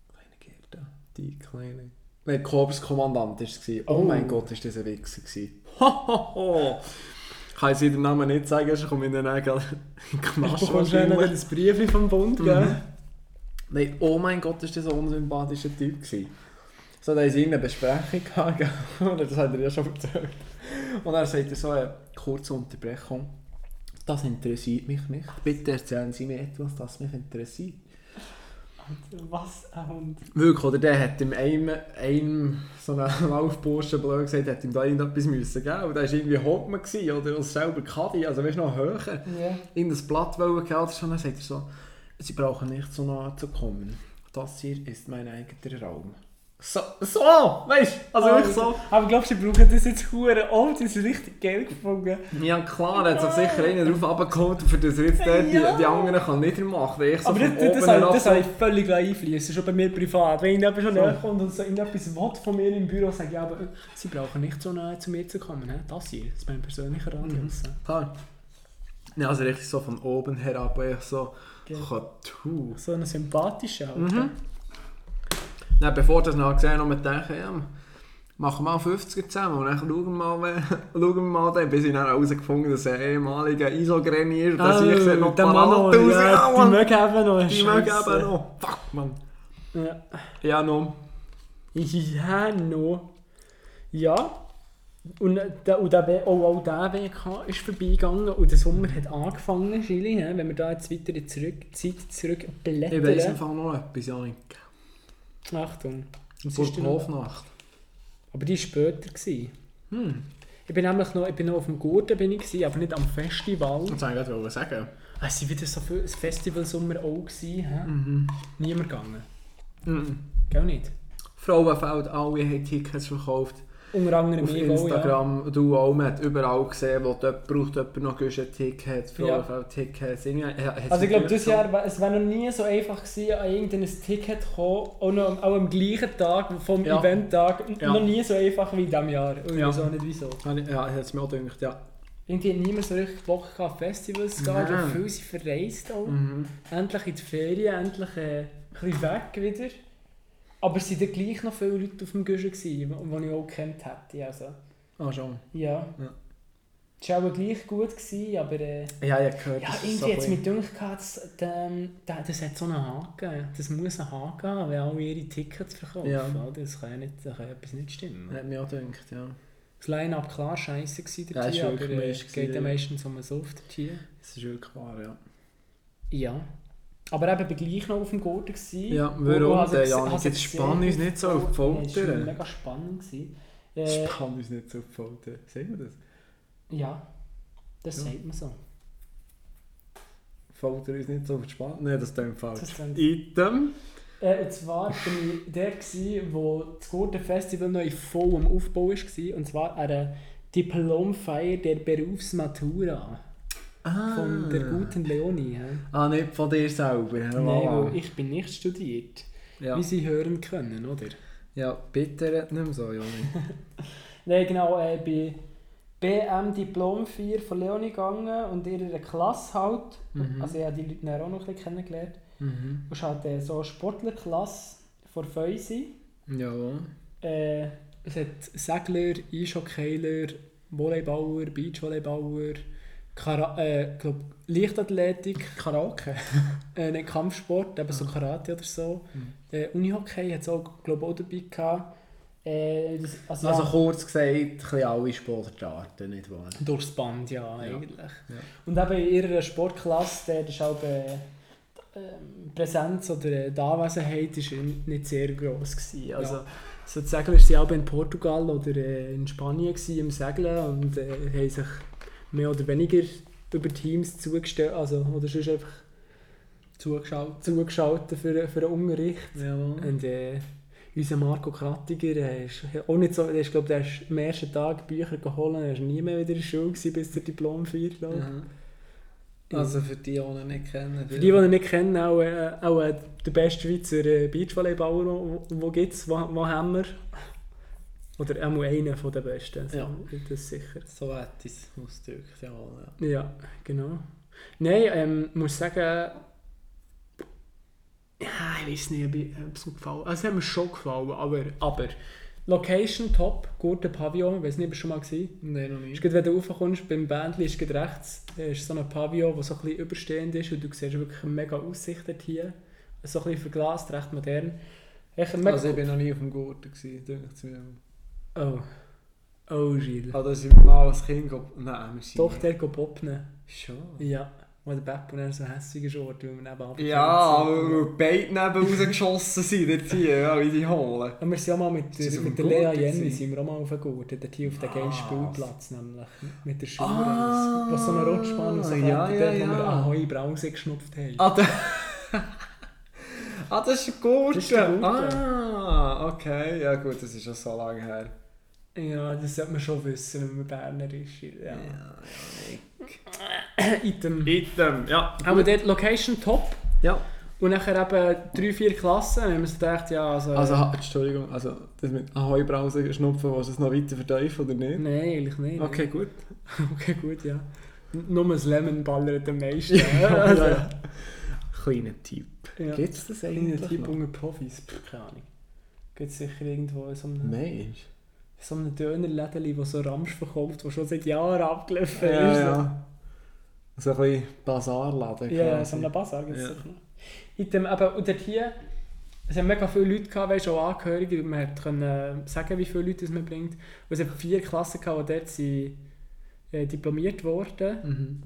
Kleine Gerda. Die kleine. Nein, Korpskommandant war es. Oh, Oh. mein Gott, ist das ein Wichser. gewesen. Hohoho! Ich kann jetzt den Namen nicht sagen, sonst komme ich in den Nägel in den Du Knast bekommst dann wahrscheinlich. ein Brief vom Bund, Mhm. gell? Nein, oh mein Gott, ist das ein unsympathischer Typ gewesen. So, da sie irgendeine Besprechung gehabt? Oder das hat er ja schon erzählt. Und dann sagt er so eine kurze Unterbrechung. Das interessiert mich nicht. Bitte erzählen Sie mir etwas, das mich interessiert. Was ein Hund. Wirklich, oder der hat ihm einem, einem so einen Laufburschen blöd gesagt, hat ihm da irgendetwas müssen geben. Und der war irgendwie Hauptmann oder als selber Caddy, also weißt du, noch höher. Ja. Irgendein Blatt wollen oder so. Dann sagt er so, Sie brauchen nicht so nahe zu kommen. Das hier ist mein eigener Raum. So, so, weißt du, also wirklich so. Aber glaubst du, sie brauchen das jetzt hure oft? Das ist richtig geil gefunden. Ja klar, hat sich sicher einer drauf runtergeholt, für das er jetzt die, Ja. die anderen kann nicht mehr machen. Ich so Aber das, das, das, das habe ich völlig einfließen, schon bei mir privat. Wenn jemand schon So. näher kommt und so irgendetwas will von mir im Büro, sage ich, ja, aber äh, sie brauchen nicht so nahe zu mir zu kommen. He? Das hier, das ist mein persönlicher Radius. Klar. Ja, also richtig so von oben herab, ich so, Gell. tu. So ein sympathischer halt. Mhm. Dann, bevor das noch gesehen haben, wir denken, ja, machen wir mal 50 zusammen und dann schauen wir mal, äh, schauen wir mal dann, bis ich dann herausgefunden dass er ehemaliger Isogrenny ist, dass ich sehe noch der Mann noch, parat aus. ja, Ja, die mögen eben noch. Die mögen eben noch. Fuck, Mann. Ja. Ja, noch. Ja, no. Ja. Und, der, und der, W- oh, auch der WK ist vorbeigegangen und der Sommer hat angefangen, Chili, he? wenn wir da jetzt weiter in die Zeit zurück Ich blättern. Fall noch etwas, Janik. Achtung. Was ist denn? Hofnacht. Aber die war später. Hm. Ich bin nämlich noch, ich bin noch auf dem Gurten, bin ich gewesen, aber nicht am Festival. Das wollte ich gerade sagen. Es war wieder so viel das Festivalsommer auch. Gewesen, he? Mhm. Niemand gegangen. Mhm. Gell nicht? Frauenfeld, alle haben Tickets verkauft. Unter anderem Auf auch, ja. Instagram, du auch, man hat überall gesehen, wo dort braucht jemand noch ein Ticket. Irgendwie, äh, hat's Also ich glaube, dieses so- Jahr, es wäre noch nie so einfach gewesen, an irgendein Ticket zu kommen, auch, noch, auch am gleichen Tag vom Ja. Eventtag, Ja. noch nie so einfach wie in diesem Jahr. Und Ja. auch nicht wieso. Ja, hat es mir auch gedacht, ja. Irgendwie hat niemand so richtig Bock gehabt, Festivals zu gehen, glaube, viele sind verreist auch. Mhm. Endlich in die Ferien, endlich äh, ein bisschen weg wieder. Aber es waren dann gleich noch viele Leute auf dem gewesen, die ich auch gekannt hätte. Also, Ah, schon. ja. Ja. Es war auch gleich gut, gewesen, aber... Äh, Ja, ich habe gehört, Ja, irgendwie so hat es ein mir gedacht, das, ähm, das, hat so einen Haken. Das muss einen Haken haben, wenn alle ihre Tickets verkaufen. Ja. Das kann ja nicht, das kann ja etwas nicht stimmen. Hat mir auch gedacht, ja. Das Line-Up klar scheiße gewesen, Ja, der ist Tier, aber äh, es geht ja meistens um einen Soft Tier. Das ist wirklich wahr, ja. Ja. Aber eben bin gleich noch auf dem Gurten gewesen. Ja, warum habe denn, sie- Janik? sie Jetzt spann uns nicht so auf die Ja, Es war Folter. mega spannend. Gewesen. Äh, Spann uns nicht so auf die Folter. Sehen wir das? ja, das Ja. sagt man so. Folter uns nicht so auf die Spann... Nein, das klingt falsch. Das klingt- Item. Äh, und zwar bin ich der, gewesen, wo das Gurten Festival noch in vollem Aufbau war. Und zwar an der Diplomfeier der Berufsmatura Ah. von der guten Leonie. hä? Ah, nicht von dir selber. Nein, weil ich bin nicht studiert. Ja. Wie Sie hören können, oder? ja, bitte red nicht mehr so, Janik. Nein, genau, äh, bei BM Diplom 4 von Leonie gegangen und in ihrer Klasse halt. Mhm. Also ich habe die Leute dann auch noch ein bisschen kennengelernt. Mhm. Es ist halt äh, so eine Sportlerklasse von Feusi. Jawohl. Äh, es hat Segler, Eishockeyer, Volleyballer, Beachvolleyballer, Kara äh, glaub, Leichtathletik, Karaoke. äh, nicht Kampfsport, eben so Karate oder so. Mhm. Äh, Unihockey hat es auch, glaub, auch dabei gehabt. Äh, das- also, Also ja, kurz gesagt, alle Sportarten, nicht wahr? durchs Band, ja, eigentlich. Ja. Und eben in ihrer Sportklasse, der ist auch äh, ähm, Präsenz oder äh, die Anwesenheit ist nicht sehr gross gewesen. Also, Ja. so die Segler waren auch in Portugal oder äh, in Spanien gewesen, im Segeln und äh, haben sich mehr oder weniger über Teams zugestellt, also oder sonst einfach Zugeschaut. zugeschaut für, für den Unterricht. Jawohl. Und äh, unser Marco Krattiger, der ist auch nicht so, der ist, glaub, der ist am ersten Tag Bücher geholt, er war nie mehr wieder in der Schule gewesen, bis der Diplom 4, glaube ich. Mhm. Also für die, die ihn nicht kennen. Für die, die ihn nicht kennen, auch, äh, auch äh, der beste Schweizer äh, Beachvolleyballer, wo, wo gibt es, wo, wo haben wir? Oder auch einer von den besten, also, Ja. das sicher. So hat es ausgedrückt, jawohl. Ja. Ja, genau. Nein, ähm, muss sagen, ja, ich weiß nicht, ob es mir gefallen Also, es hat mir schon gefallen, aber, aber Location top, guter Pavillon, ich weiß nicht, ob du schon mal gesehen Nein, noch Ist nicht. gerade, wenn du raufkommst, beim Bändchen ist rechts da ist so ein Pavillon, der so ein bisschen überstehend ist und du siehst wirklich eine mega Aussicht dort hier. So ein bisschen verglast, recht modern. Echt Also ich bin noch nie auf dem Gurten denke ich mir. Oh. Oh, Gilles. Da sind wir mal als Kind Nein, wir sind Doch, der geht popnen. Schon. Ja. Wo der Beppo dann so hässig ist, weil wir nebenan Ja, aber beide neben rausgeschossen sind dort hier, ja, wie die holen. Und wir sind auch mal mit, der, mit dem der Lea Jenny sind wir auch mal auf den Gurten, dort hier auf den geilen Was? Spielplatz nämlich, mit der Schule. Ah, wo so eine Rutschbahn und so ja, ja, dort, wo wir ja. Ahoi Brause geschnupft haben. Ah, da... ah, das ist der Gurten. Ah, okay. Ja gut, das ist schon so lange her. Ja, das sollte man schon wissen, wenn man Berner ist. Ja. ja. Item. Item, ja. Aber dort Location top. Ja. Und nachher eben drei, vier Klassen. Und wir so gedacht, ja, also... Also, Entschuldigung, also das mit Ahoi-Brause schnupfen, willst du es noch weiter vertiefen oder nicht? Nein, eigentlich nicht. Okay, gut. Okay, gut, ja. Nur das Lemon ballert am meisten. also, ja. Kleiner Tipp. ja. Gibt es das Kleiner eigentlich Typ noch? unter Profis, Pff, keine Ahnung. Gibt es sicher irgendwo in so einem, Mensch. So einem Dönerläden, wo so Ramsch verkauft, der schon seit Jahren abgelaufen Ja, ist. ja. So ein bisschen Bazarladen Ja, ja, quasi. so einem Bazar gibt es Ja. sicher noch. Item, aber und dort hier, es haben mega viele Leute gehabt, weißt, auch Angehörige, man konnte sagen, wie viele Leute es man bringt. Und es hat vier Klassen gehabt, die dort sind, äh, diplomiert wurden. Mhm.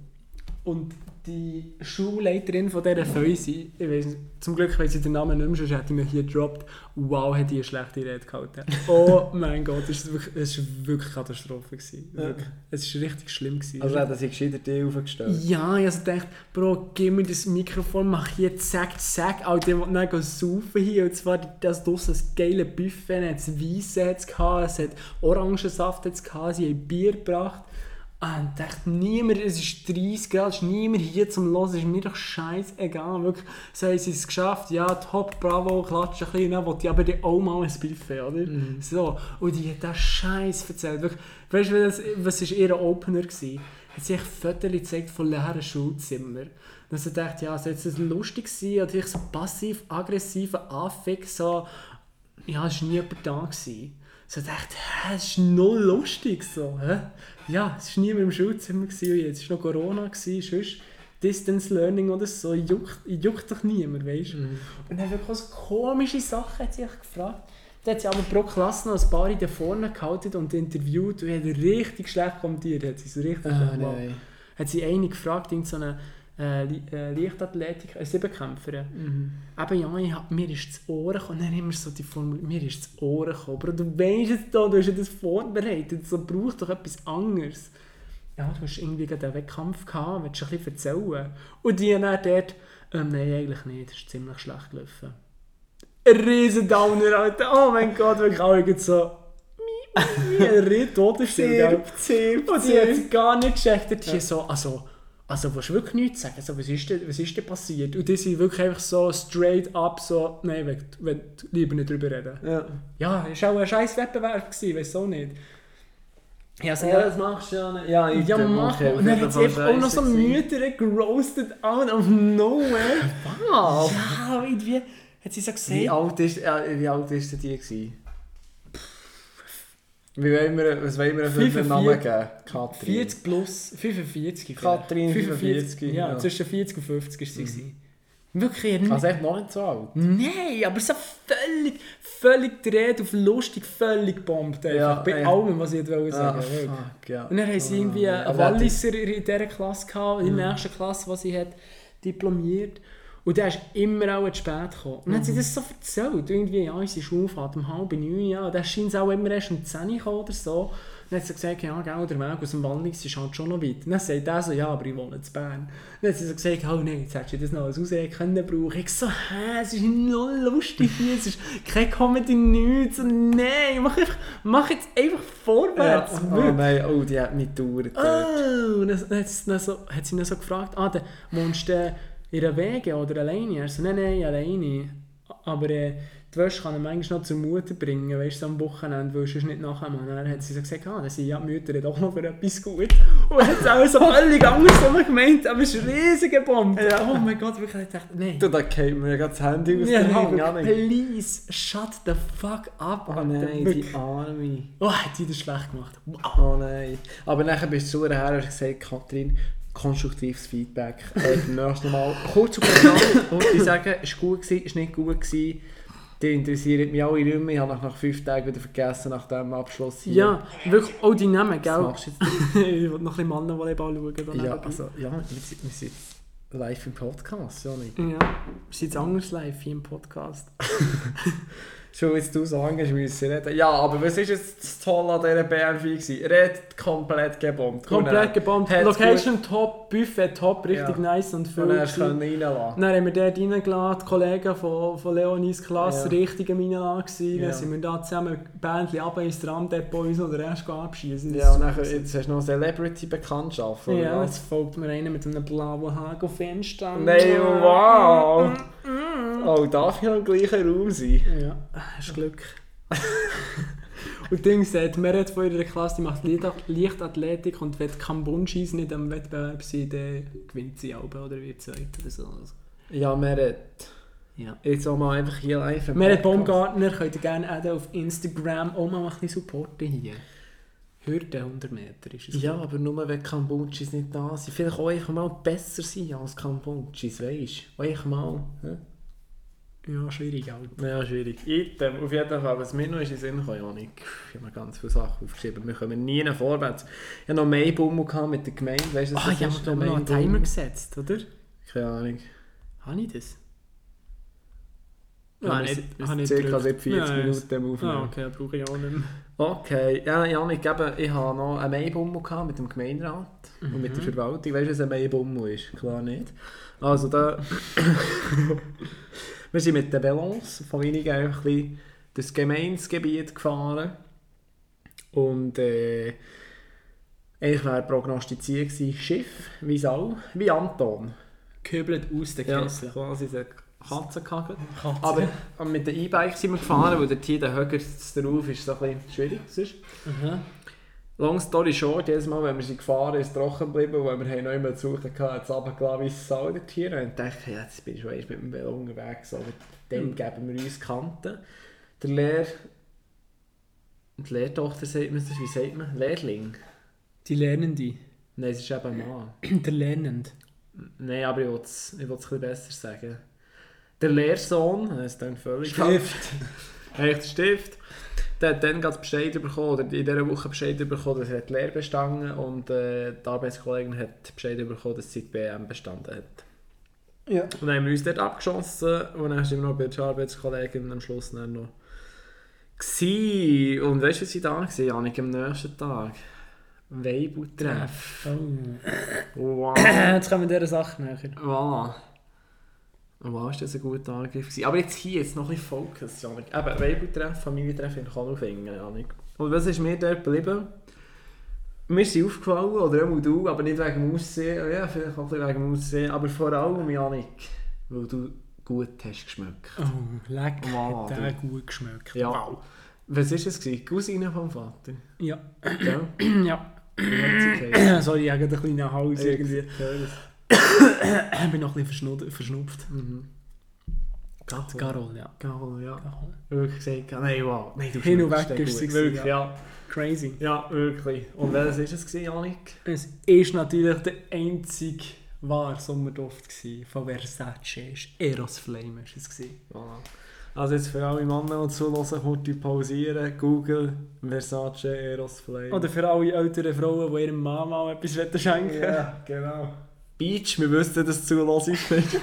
Und die Schulleiterin von dieser Fäuse, ich weiss nicht, zum Glück weiss ich den Namen nicht mehr, sonst hätte ich mir hier gedroppt. Wow, hat die eine schlechte Rede gehalten. Oh mein Gott, das war wirklich, es war wirklich Katastrophe. Gewesen. Ja. Wirklich. Es war richtig schlimm. Gewesen. Also hätten sie gescheiter die aufgestellt. Ja, ich also gedacht, Bro, gib mir das Mikrofon, mach hier zack, zack, ich will dann gehen saufen hier. Und zwar das draussen, das geile Buffet, dann hat es Weisse es hat Orangensaft hat's gehabt, sie haben Bier gebracht. Und ich dachte, niemand, es ist 30 Grad, es ist niemand hier zum Hören, es ist mir doch scheißegal. Wirklich, so haben sie es geschafft, ja, top, bravo, klatsch ein bisschen, dann wollte ich aber die auch mal ein Buffet, oder? Mhm. So, und die hat das Scheiß erzählt. Wirklich, weißt du, was, was war ihr Opener? Gewesen? Hat sich Fotos gezeigt von leeren Schulzimmern. Dann so dachte ja, soll das lustig sein oder ich so passiv-aggressiver Anfick, so, ja, es war nie jemand da. Gewesen. So dachte hä, es ist null lustig, so, hä? Ja, es war niemand im Schulzimmer, gewesen, jetzt war noch Corona, gewesen, sonst Distance Learning oder so, juckt, juckt doch niemand, weißt du? Mhm. Und dann wirklich so komische Sachen hat sich gefragt. Dann hat sie aber pro Klasse noch ein paar da vorne gehalten und interviewt und hat richtig schlecht kommentiert. Hat sie so richtig Ah, schlecht gemacht. nein. Hat sie eine gefragt, irgend so eine äh, äh, Leichtathletik, eine Siebenkämpferin. Mhm. Eben ja, ich hab, mir ist zu Ohren gekommen. Dann immer so die Formel, mir ist zu Ohren gekommen. Bro, du weißt es doch, du hast ja das vorbereitet. So braucht doch etwas anderes. Ja, du hast irgendwie einen Wettkampf gehabt, willst du ein bisschen erzählen? Und die dann dort, ähm, nein, eigentlich nicht, das ist ziemlich schlecht gelaufen. Ein riesen Downer, Alter. Oh mein Gott, wirklich alle so, mi, mi, mi, ein riesen Totenstille, gell? Und sie hat es gar nicht gecheckt. Dort hier so, also, also willst du wirklich nichts sagen? Also, was, ist denn, was ist denn passiert? Und die sind wirklich einfach so straight up so, nein, wenn, wenn lieber nicht drüber reden. Ja. Ja, war auch ein scheiß Wettbewerb, gewesen, weiß auch nicht. Ja, also, ja, das machst du ja nicht. Ja, ich ja, mach mal. Und dann hat sie einfach auch noch so Mütter geroastet out of nowhere. Wow. Ja, irgendwie hat sie so Wie gesagt. alt ist, äh, wie alt ist die gewesen? Wie wollen wir, was wollen wir für einen 45. Namen geben? Katrin. 40 plus 45. Katrin, vielleicht. 45, Ja, ja. zwischen 40 und 50 war sie. gewesen. Wirklich, nicht. Also echt noch nicht so alt. Nein, aber so völlig, völlig gedreht auf lustig, völlig bombt einfach. Ja, bei ja. allem, was ich wollte sagen. Ah, fuck, ja. Und dann haben sie irgendwie einen hat die- Walliser in dieser Klasse gehabt, in der nächsten Klasse, die sie hat diplomiert. Und der ist immer auch zu spät gekommen. Und dann hat sie das so erzählt. Irgendwie, ja, unsere Schule fährt um halb neun, ja. Und der scheint auch immer erst um 10 Uhr gekommen oder so. Und dann hat sie gesagt, ja, gell, der Weg aus dem Wallis ist halt schon noch weit. Und dann sagt er so, ja, aber ich wohne in Bern. Und dann hat sie so gesagt, oh nein, jetzt hättest du das noch als Ausrede können brauchen. Ich so, hä, es ist null lustig hier, es ist keine Comedy, nichts. Und nein, mach, einfach, mach jetzt einfach vorwärts. Ja. Oh nein, oh, die hat mich gedauert. Oh, und dann, dann, hat sie dann so, hat sie dann so gefragt, ah, dann wohnst du in einer Wege oder alleine? Er so, nein, nein, alleine. aber äh, die Wäsche kann er manchmal noch zur Mutter bringen, weißt du, am Wochenende, weil sonst nicht nachher Und dann hat sie so gesagt, ah, dann sind ja die Mütter doch noch für etwas gut. Und hat es auch so völlig anders so gemeint, aber es ist eine riesige Bombe. Ja. Oh mein Gott, wirklich, ich dachte, nein. Du, da geht mir gerade das Handy aus Ja, der Hand. please, shut the fuck up. Oh Alter. nein, die Arme. Oh, hat die das schlecht gemacht. Wow. Oh nein. Aber nachher bist du zu ihr her und hast gesagt, Katrin, konstruktives Feedback. Äh, beim nächsten Mal kurz und knapp. Und sagen, es war gut, es war nicht gut. Gewesen. Die interessieren mich alle nicht mehr. Ich habe nach, fünf Tagen wieder vergessen, nach dem Abschluss hier. Ja, wirklich, auch die Namen, Was gell? machst du jetzt? ich will noch ein bisschen Mannenvolleyball schauen. Ja, also, ja, wir sind, wir sind live im Podcast, ja nicht. Ja, wir sind jetzt anders live hier im Podcast. Schon jetzt du so lange müssen reden. Ja, aber was ist jetzt das Tolle an dieser BMW gewesen? Red komplett gebombt. Komplett gebombt. Location top, Buffet top, richtig Ja. nice und Und viel. dann du gewesen. können reinlassen. Dann haben wir dort reingeladen, die Kollegen von, von Leonis Klasse, Ja. richtig gewesen. Ja. Dann sind wir da zusammen Bändchen runter ins Tramdepot uns oder erst abschießen. Ja, und dann, jetzt hast du noch Celebrity-Bekanntschaft, Ja, jetzt folgt mir einer mit einem blauen Hagelfenster. Nein, wow! Oh, darf ich noch im gleichen Raum sein? Ja, hast Glück. und Ding sagt, mir hat von ihrer Klasse, die macht Leichtathletik und wenn Kambunschis nicht am Wettbewerb sind, dann gewinnt sie auch oder wird zweite oder so. Ja, Meret. ja. Jetzt auch mal einfach hier live. Merit. Baumgartner könnt ihr gerne adden auf Instagram auch mal ein bisschen supporten hier. Hürde 100 Meter ist es. Ja, aber nur wenn Kambunchis nicht da sind. Vielleicht auch einfach mal besser sein als Kambunchis, weißt du? Einfach mal. hä? Ja, schwierig auch. Ja, schwierig. Item, auf jeden Fall, was mir noch in den Sinn kam, Janik, ich habe mir ganz viele Sachen aufgeschrieben, wir kommen nie vorwärts. Ich hatte noch Maibummel gehabt mit der Gemeinde, weißt du, Ah, ich habe ist, mir noch einen? Timer gesetzt, oder? Keine Ahnung. Habe ich das? Ja, wir sind- wir sind circa seit 40 Minuten Aufnehmen. Ah, okay, brauche ich auch nicht mehr. Okay, ja, Janik, eben, ich habe noch einen Maibummel mit dem Gemeinderat und mit der Verwaltung. Weißt du, was ein Maibummel ist? Klar nicht. Also da... wir sind mit den Velos von Wenigen einfach ein bisschen das Gemeinsgebiet gefahren. Und äh, eigentlich wäre prognostiziert gewesen, Schiff, wie Sau, wie Anton. Gehöbelt aus der Ja, Kessel. quasi so Katzenkacke. Katze. Aber aber mit den E-Bikes sind wir gefahren, weil der hier der Höger drauf ist so ein bisschen schwierig. sonst. Aha. Long story short, jedes Mal, wenn wir sind gefahren ist trocken geblieben, weil wir haben noch immer zu suchen hatten, hat es runtergelassen wie Sau der Tier. Und ich dachte, ja, jetzt bin ich schon erst mit dem Velo unterwegs, aber dann geben wir uns Kanten. Der Lehr... Die Lehrtochter sagt man das, wie sagt man? Lehrling? Die Lernende. Nein, es ist eben ein Mann. Der Lernend. Nein, aber ich will es ich will's ein bisschen besser sagen. Der Lehrsohn, das ist dann völlig Stift. Echt Stift. Der hat dann gerade Bescheid bekommen, oder in dieser Woche Bescheid bekommen, dass er die Lehre bestanden und äh, die Arbeitskollegin hat Bescheid bekommen, dass sie die BM bestanden hat. Ja. Und dann haben wir uns dort abgeschossen und dann sind wir noch bei der Arbeitskollegin am Schluss dann noch gsi Und weißt du, was sie da war, Janik, am nächsten Tag? Weibutreff. Oh. Wow. Jetzt kommen wir dieser Sache näher. Voilà. Und ist das ein guter Angriff gewesen. Aber jetzt hier, jetzt noch ein bisschen Fokus, Janik. Eben, Weibeltreff, Familientreff in Konolfingen, Janik. Und was ist mir dort geblieben? Wir sind aufgefallen, oder auch du, aber nicht wegen dem Aussehen. Ja, vielleicht auch ein bisschen wegen dem Aussehen, aber vor allem, Janik, weil du gut hast geschmeckt. Oh, leck. Wow, hat der gut geschmeckt. Ja. Wow. Was war es? gewesen? Cousine vom Vater? Ja. Ja? ja. Geheißen? Sorry, ich habe einen kleinen Hals irgendwie. Bin noch ein bisschen verschnupft. Mhm. Carol. Carol, ja. Carol, ja. Carol. Wirklich gesagt, nein, wow. Nein, du Hin und weg ist sie ja. Crazy. Ja, wirklich. Und welches war es, gewesen, Janik? Es ist natürlich der einzige wahre Sommerduft gewesen von Versace. Ist Eros Flame ist es gewesen. Voilà. Also jetzt für alle Männer, die zuhören, kurz pausieren, Google, Versace, Eros Flame. Oder für alle älteren Frauen, die ihrem Mann mal etwas wollen schenken Ja, genau. Beach, wir wüssten, dass es zulässig ist.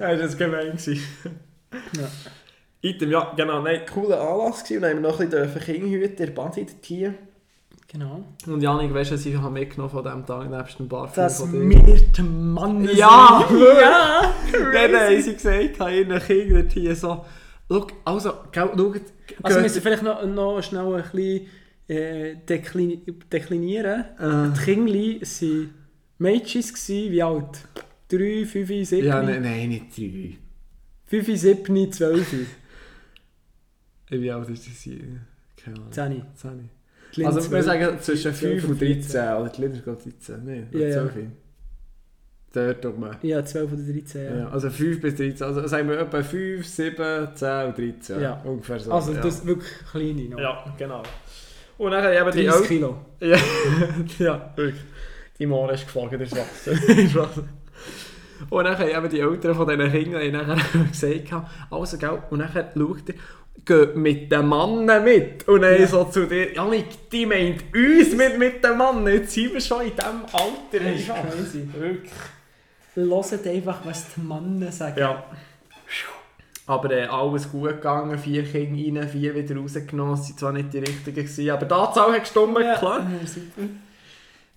ja, das war gemein. gewesen. Ja. Item, ja, genau, nein, cooler Anlass gewesen. Und dann haben wir noch ein bisschen Kinder hüten, der Badi dort hier. Genau. Und Janik, weißt du, was ich habe mitgenommen von diesem Tag, nebst dem Barfilm Das von dir? mir der Mann Ja, sind. wirklich. ja. Dann haben sie gesagt, haben ihren Kindern hier so, schau, also, gell, schaut, Also wir müssen vielleicht noch, noch schnell ein bisschen äh, deklin deklinieren. Äh, Die Kinder waren Mädchen, gewesen, wie alt? 3, 5, 7, Ja, nein, nein, nicht drei. 5, 7, 12, Wie alt ist das hier? Keine Ahnung. 10. 10. Die Also wir 12, sagen zwischen 12 5 und 14. 13. Oder die Lieder geht 13. Nein, Ja, ja. 12. Dort oben. Ja, 12 oder 13, ja. Ja. also 5 bis 13. Also sagen wir etwa 5, 7, 10 und 13. Ja. Ungefähr so. Also ja. das ist wirklich kleine noch. Ja, genau. Und dann eben die 30 Eltern. Kilo. Ja, ja, wirklich. Die Mare ist geflogen, der Schwarze. und dann haben eben die Eltern von diesen Kindern nachher gesagt, also gell, und dann schaut er, geht mit den Mannen mit. Und dann Ja. so zu dir, Janik, die meint uns mit, mit den Mannen, jetzt sind wir schon in diesem Alter. Das ist einfach. crazy. Wirklich. Hört einfach, was die Männer sagen. Ja. Aber äh, alles gut gegangen, vier Kinder rein, vier wieder rausgenommen. Es waren zwar nicht die richtigen, gewesen, aber die Anzahl hat gestimmt, klar. Ja, super.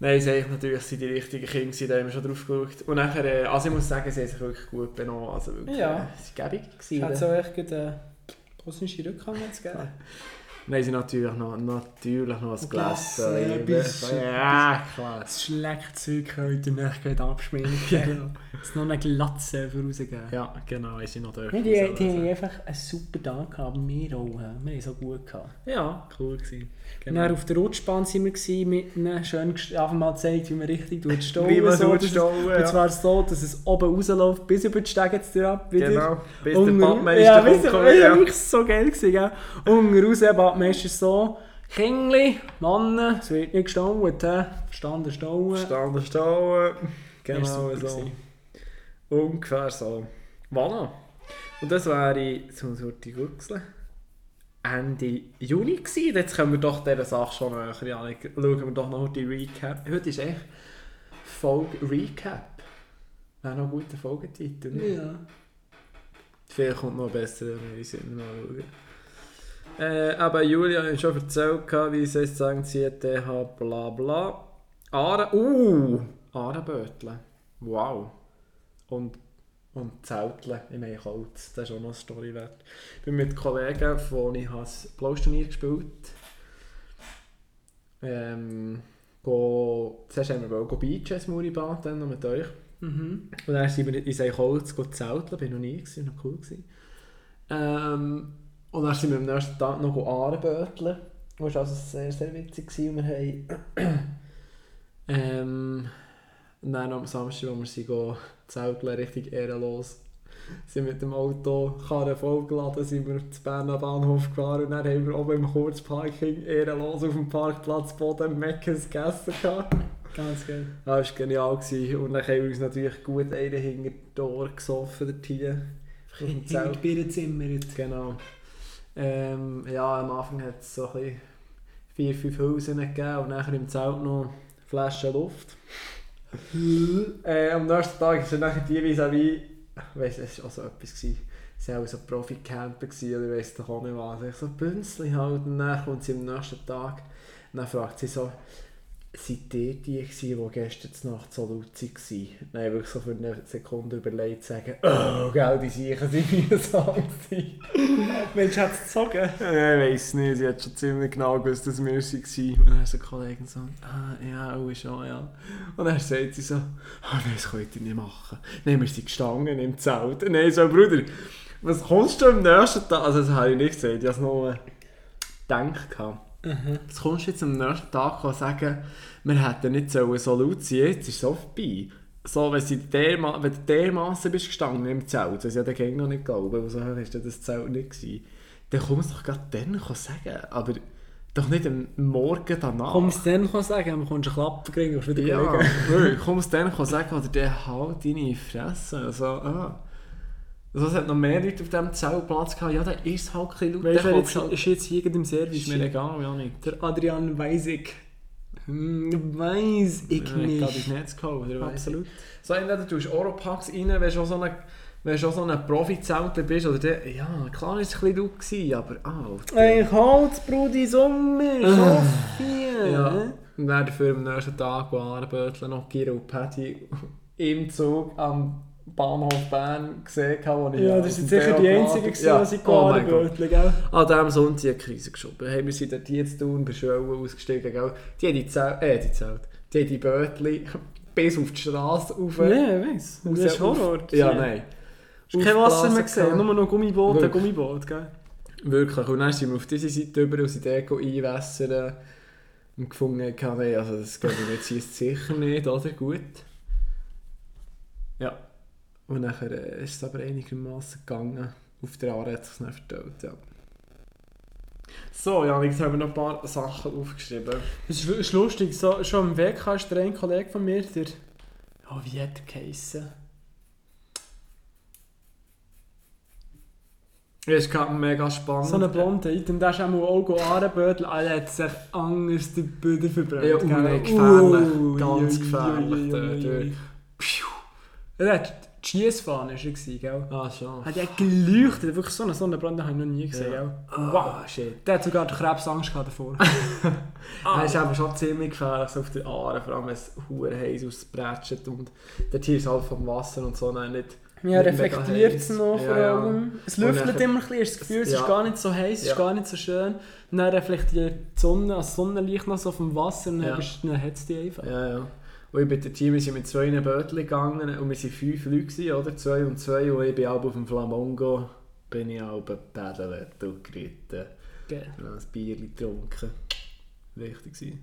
Nein, es sind natürlich sind die richtigen Kinder, gewesen, da haben wir schon drauf geschaut. Und nachher, äh, also ich muss sagen, sie haben sich wirklich gut benommen. Also wirklich, Ja. äh, sie waren gäbig. Hat Gewesen, so echt gut eine bosnische Rückhang jetzt gegeben. Haben sie natürlich noch, natürlich noch ein Glas. Glas, ja, ja, klar. Das Schlechtzeug heute Nacht abschminken. Genau. Es noch eine Glatze rausgeben. Ja, genau, haben sie noch dürfen. Nee, die, die haben einfach einen super Tag gehabt, wir auch. Wir haben so gut gehabt. Ja, cool gewesen. Genau. Dann auf der Rutschbahn waren wir gewesen, mit einem schön einfach mal gezeigt, wie man richtig tut stauen. Wie man so, tut stauen, Und ja. zwar so, dass es oben rausläuft, bis über die Stege jetzt ab. Wieder. Genau, bis Unten der Badmeister ja, kommt. du, kommt, ja, ja. wirklich so geil gewesen, gell? Unten raus, Badmeister so, Kindli, Männer, es wird nicht gestaut, hä? Verstanden stauen. Standen, stauen. Genau so. gewesen. Ungefähr so. Voilà. Und das wäre, so sollte ich gucken, Ende Juni gewesen. Jetzt können wir doch dieser Sache schon näher an. Schauen wir doch noch die Recap. Heute ist echt Folge Recap. Wäre noch ein guter Folgetitel. Ja. Vielleicht kommt noch besser, wenn wir sind. Mal schauen. Äh, aber Julia hat schon erzählt, wie sie jetzt sagen, sie hat DH bla bla. Aare, uh, Aarenbötle. Wow. Und, und Zeltle im Eichholz. Das ist auch noch eine Story wert. Ich bin mit Kollegen, von ich das Blausturnier gespielt. Ähm, go, zuerst haben wir ins Muribad, dann noch mit euch. Mhm. Und dann sind wir in Seichholz zelteln, bin noch nie gewesen, noch cool gewesen. Ähm, und dann sind wir am nächsten Tag noch Ahrenböteln. Das war also sehr, sehr witzig gewesen. Und wir haben ähm, und dann am Samstag, wo wir zelteln, richtig ehrenlos, sind mit dem Auto Karren vollgeladen, sind wir zum Berner Bahnhof gefahren und dann haben wir oben im Kurzparking ehrenlos auf dem Parkplatz Boden Meckes gegessen. gehabt. Ganz geil. Das war genial. Gewesen. Und dann haben wir uns natürlich gut einen hinter die Ohren gesoffen, dort hier. Im Zelt. Bierzimmer. Genau. Ähm, ja, am Anfang hat es so ein bisschen vier, fünf Hülsen gegeben und nachher im Zelt noch Flaschen Luft. Äh, am nächsten Tag ist dann nachher die vis-à-vis, ich weiss, es war auch so etwas, gewesen. sie waren auch so Profi-Camper oder ich weiss doch auch nicht was. Ich so Bünzli halt und dann kommt sie am nächsten Tag und dann fragt sie so, seid ihr die gewesen, die gestern Nacht so laut waren? Ich wirklich so für eine Sekunde überlegt zu sagen, oh, gell, die Siechen sind mühsam gewesen. Mensch, hat es gezogen? Ja, ich weiss nicht, sie hat schon ziemlich genau gewusst, dass wir sie waren. Und dann so Kollegen so, ah, ja, auch schon, ja. Und dann sagt sie so, ah, nein, das könnt ihr nicht machen. Nein, wir sind gestanden im Zelt. Nein, so, Bruder, was kommst du am nächsten Tag? Also, das habe ich nicht gesagt, ich habe es nur gedacht. Gehabt. Was kommst du jetzt am nächsten Tag und sagen, wir hätten nicht so laut sein jetzt ist es so vorbei. So, wenn, sie derma wenn du dermassen bist gestanden im Zelt, was ich ja den Gang noch nicht glaube, weil so hoch ist das Zelt nicht gewesen, dann kommst du doch gerade dann sagen, aber doch nicht am Morgen danach. Komm es dann sagen, dann kommst du einen Klapp kriegen und wieder ja, wirklich, kommst dann sagen, oder der halt deine Fresse. Also, ah. Also, es hat noch mehr Leute auf diesem Zeltplatz gehabt, ja, der ist halt ein laut. Weißt du, jetzt, halt- ist jetzt hier im Service? ist mir egal, ja nicht. Der Adrian Weisig. Hm, weiss ich Ich habe ins nicht. Netz gehauen, oder Absolut. So, entweder du tust Oropax rein, wenn du so ein, wenn du schon so ein Profi-Zeltler bist, oder der, ja, klar war es ein bisschen laut, gewesen, aber ah, Ein Holzbrudi Sommer, Sophia. Ja. Und dann dafür am nächsten Tag, wo Arenbötler noch Giro und Patty im Zug am Bahnhof Bern gesehen habe, wo ich Ja, das jetzt sicher die einzige, gewesen, ja. die ich oh mein Gott. Bötchen, gell? An diesem Sonntag eine Krise geschoben. Haben wir sind dort zu tun, bei Schwellen ausgestiegen, gell? Die haben die Zelt, äh, die Zelt, die haben die Bötchen bis auf die Straße rauf. Ja, ich weiss. Das ist Horror. Ja, nein. Hast kein Wasser mehr gesehen, nur noch Gummiboot, ein Wirklich. Gummiboot, gell? Wirklich. Und dann sind wir auf diese Seite über und sind dort einwässern und gefunden, okay, nein, also das geht jetzt sicher nicht, oder? Gut. Ja. Und nachher äh, ist es aber einigermaßen gegangen. Auf der Aare hat es sich verteilt, ja. So, ja, jetzt haben wir noch ein paar Sachen aufgeschrieben. Es ist, ist lustig, so, schon im WK ist der ein Kollege von mir, der... Oh, wie hat er geheissen? Das ist gerade mega spannend. So ein blonder Item, der ist auch mal auch Ahrenbödel, alle hat sich anders die Böden verbrannt. Ja, uh, gefährlich. Ganz gefährlich, ui, ui, der- ui, der- ui. Ja, die Schiessfahne war er, gell? Ah, schon. Hat er geleuchtet, wirklich so einen Sonnenbrand habe ich noch nie gesehen, Ja. gell? Wow, Wow, shit. der hat sogar die Krebsangst gehabt davor. Ah. Das ist aber schon ziemlich gefährlich so auf der Aare, vor allem wenn es hure heiß ausbrätscht und der Tier ist halt vom Wasser und so nein, nicht... Ja, reflektiert es noch vor Ja, ja. allem. Es nachher- immer ein bisschen, das Gefühl, es Ja. ist gar nicht so heiß, es Ja. ist gar nicht so schön. Und dann reflektiert die Sonne, also das Sonnenlicht noch so vom Wasser und dann, Ja. dann hat es dich einfach. Ja, ja. Und ich bin der Team, wir sind mit zwei Bötchen gegangen und wir waren fünf Leute, gewesen, oder? Zwei und zwei und ich bin auch auf dem Flamongo, bin ich auch pedelt und geritten. Geil. Und ein Bier getrunken. Wichtig gewesen.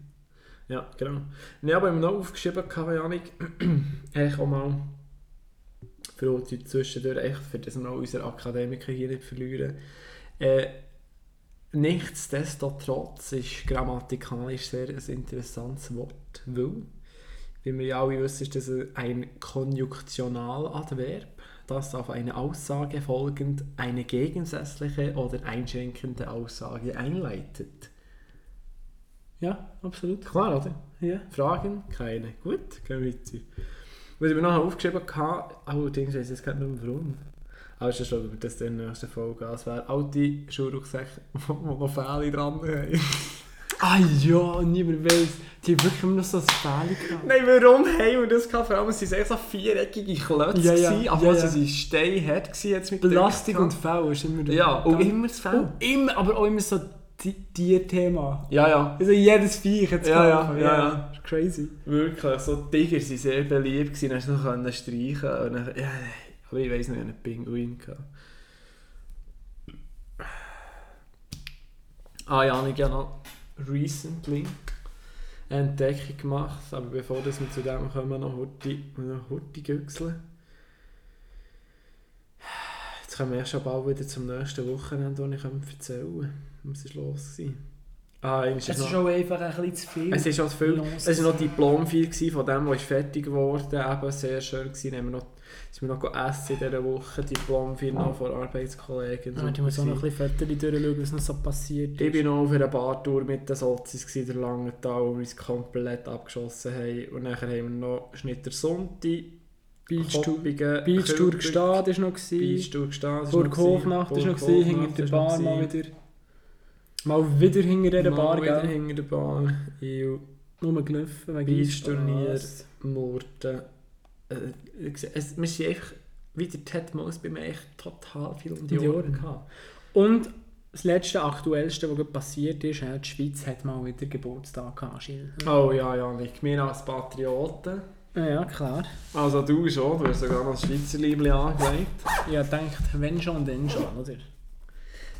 Ja, genau. Und ich habe mir noch aufgeschrieben, Ahnung, eigentlich auch mal für uns zwischendurch, echt, für das wir noch unsere Akademiker hier nicht verlieren. Äh, nichtsdestotrotz ist grammatikalisch sehr ein interessantes Wort, weil, wie wir ja alle wissen, ist das ein Konjunktionaladverb, das auf eine Aussage folgend eine gegensätzliche oder einschränkende Aussage einleitet. Ja, absolut. Klar, oder? Ja. Fragen? Keine. Gut, gehen wir weiter. Was ich mir noch aufgeschrieben habe, allerdings weiß ich jetzt gar nicht mehr warum. Aber es ist schon, über das in der nächsten Folge. Es wäre alte Schulrucksäcke, die noch Fälle dran haben. Ah ja, niemand weiß. Die haben wirklich immer noch so ein Fähig gehabt. Nein, warum haben wir das gehabt? Vor allem, es waren echt so viereckige Klötze, Ja, ja, gewesen, aber ja, ja, ja. sie waren steinhart jetzt mit dem- und Fell ist immer Ja, und immer das Fell. Und immer, aber auch immer so Ti- Tierthema. Ja, ja. Also jedes Viech hat es Ja, ja, ja, ja. Crazy. Wirklich, so Tiger waren sehr beliebt, gewesen, dann hast du noch streichen und dann, ja, aber ich weiss nicht, ich einen Pinguin. gehabt. Ah ja, ich habe noch recently eine Entdeckung gemacht, aber bevor das wir zu dem kommen, noch Hurti, noch Hurti güchseln. Jetzt kommen wir erst schon bald wieder zum nächsten Wochenende, wo ich erzählen kann, was ist los war. Ah, Es noch- ist auch einfach ein bisschen zu viel. es ist auch viel. Los. Es war noch Diplomfeier gewesen von dem, ist fertig geworden Eben sehr schön gewesen. Dann haben wir noch, sind wir noch essen in dieser Woche. Diplomfeier noch von Arbeitskollegen. Ja, ich muss auch noch ein bisschen Fotos durchschauen, was noch so passiert ich ist. war noch auf einer Bartour mit den Sozis gewesen, der Langenthal, wo wir uns komplett abgeschossen haben. Und nachher haben wir noch Schnitter Sonti, Beachtour Köln- gestanden ist noch. gewesen. Beachtour gestanden. Burg Hochnacht ist noch. gewesen, Hinter der Bar mal wieder. Mal wieder hinter dieser Mal Bar, wieder gell? hinter der Bar. Ich Nur gelaufen wegen Beachturnier, Eisturnier. Es, wir sind einfach, wie der Ted Moos bei mir echt total viel um die Ohren gehabt. Und das letzte, aktuellste, was passiert ist, die Schweiz hat mal wieder Geburtstag gehabt, Gilles. Oh ja, ja, Nick, wir als Patrioten. Ja, ja, klar. Also du schon, du hast sogar noch das Schweizer Liebling angelegt. Ja, denkt, wenn schon, dann schon, oder?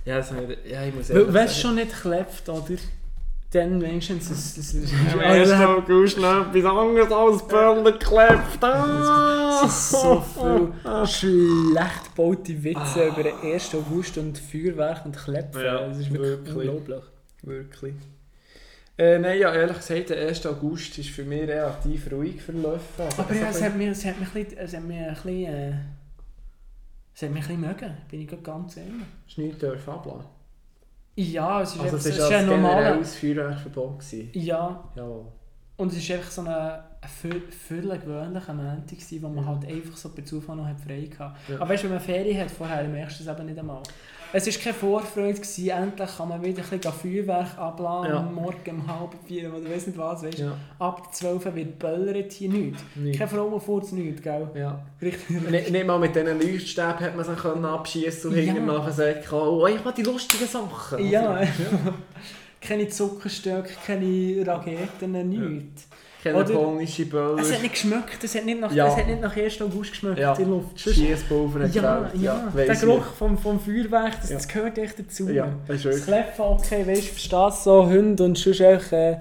Ja, das ja, ich muss Weil, Wenn es schon nicht klebt, oder? Dann wenigstens... Es, es, es, Am also, 1. August noch etwas anderes als Böller geklebt. Ah! es sind so viele schlecht gebaute Witze über den 1. August und Feuerwerk und Klepfen. Ja, das ist wirklich, wirklich. unglaublich. Wirklich. Äh, nein, ja, ehrlich gesagt, der 1. August ist für mich relativ ruhig verlaufen. Also, Aber ja, es hat mich, es hat mich, ein bisschen- es hat mich ein bisschen... Äh, es hat mich ein bisschen mögen, bin ich ganz ehrlich. Hast du nichts dürfen ablassen? Ja, es ist, Also einfach, es es ist ein normaler... Feuerwerkverbot gewesen. Ja, Jawohl. und es war einfach so ein, ein völ- völlig gewöhnlicher Montag, wo man halt einfach so per Zufall noch hat frei hatte. Ja. Aber weißt du, wenn man Ferien hat vorher, merkst du es eben nicht einmal. Es war keine Vorfreude, gewesen, endlich kann man wieder ein bisschen Feuerwerk abladen, Ja. Morgen um halb vier oder weiss nicht was, weißt. Ja, Ab 12 wird böllert hier nichts. nicht. Keine Frauenfurz, nichts, gell? Ja. Richtig. Nicht, nicht mal mit diesen Leuchtstäben hat man sich können abschießen und Ja. hinterher nachher sagen, oh, ich will die lustigen Sachen. Ja, keine Zuckerstöcke, keine Raketen, nichts. keine Polnische Böller. Es hat nicht geschmeckt, es hat nicht nach, Ja. es hat nicht nach 1. August geschmeckt Ja. in der Luft. Schiesspulver hat ja, gefällt. ja, der Geruch vom, vom Feuerwerk, das, Ja. das gehört echt dazu. Ja, das ist Kläffen, okay, weißt du, verstehst so Hunde und sonst echt äh,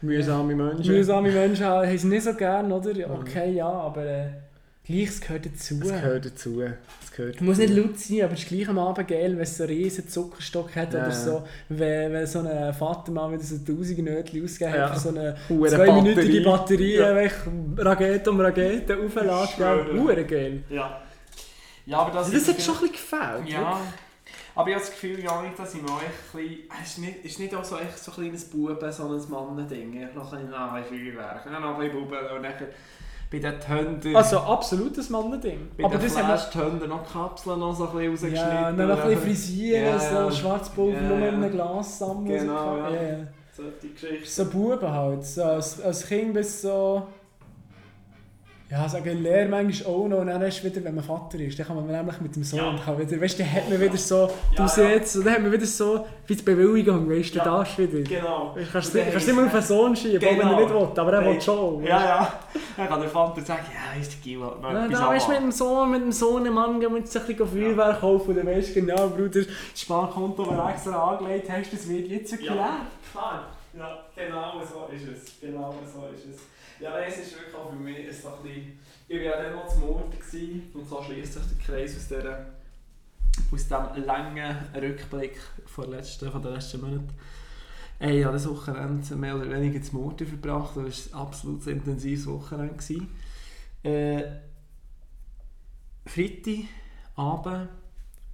mühsame Menschen. mühsame Menschen haben sie nicht so gern, oder? Okay, ja, aber äh, gleich, es gehört dazu. Das gehört dazu. Das gehört Es muss nicht dazu. laut sein, aber es ist gleich am Abend geil, wenn es so einen riesen Zuckerstock hat Ja. oder so. Wenn, wenn so ein Vater mal wieder so 1000 Nötchen ausgegeben Ja. hat für so eine zweiminütige Batterie, Ja. einfach Rakete um Rakete aufladen. schwöre. Hure geil. Ja. Ja, aber das, Das hat schon ein bisschen gefällt. Ja. Aber ich habe das Gefühl, Janik, dass ich mir auch echt ein bisschen... Es ist nicht, ist nicht auch so, echt so ein kleines Buben, so ein Mannending. Ich noch ein bisschen nahe Feuerwerk. Ja, noch ein bisschen Buben und dann bei den Töndern... Also absolutes Mannending. bei Aber den. Flash-Töndern noch Kapseln noch so ein bisschen rausgeschnitten. Ja, noch ein bisschen frisieren, ja. so Schwarzpulver Ja, nur in einem Glas sammeln. Genau, so. ja. ja. ja. Solche Geschichten. So Buben halt. So, als, als Kind bis so. Ja, sagen Lehr manchmal auch noch. Und dann erst wieder, wenn man Vater ist, dann kann man nämlich mit dem Sohn. Ja. Kann wieder, weißt du, dann hat man wieder so. Du Ja, siehst, und dann hat man wieder so. Wie die Bewilligung, weißt du, Ja. da ist wieder. Genau. Du kannst Und dann kannst ist- immer auf den Sohn schieben, auch wenn Genau. er nicht will, aber er will schon. Ja, ja. Dann kann der Vater sagen, ja, ist der Gil halt noch Ja, etwas da weißt du, mit dem Sohn, mit dem Sohn Mann gehen wir jetzt ein bisschen Feuerwerk kaufen und dann weißt du genau, Bruder, das Sparkonto, das du extra angelegt hast, das wird jetzt Ja. leer. Klar. Ja, genau so ist es. Genau so ist es. Ja, nein, es ist wirklich auch für mich ist so ein bisschen... Ich war ja dann noch zum Morden und so schließt sich der Kreis aus, dieser, aus diesem langen Rückblick von, letzten, von den letzten Monaten. Hey, ich habe das Wochenende mehr oder weniger zum Morden verbracht. Das war ein absolut intensives Wochenende. Gewesen. Äh, Freitag, Abend,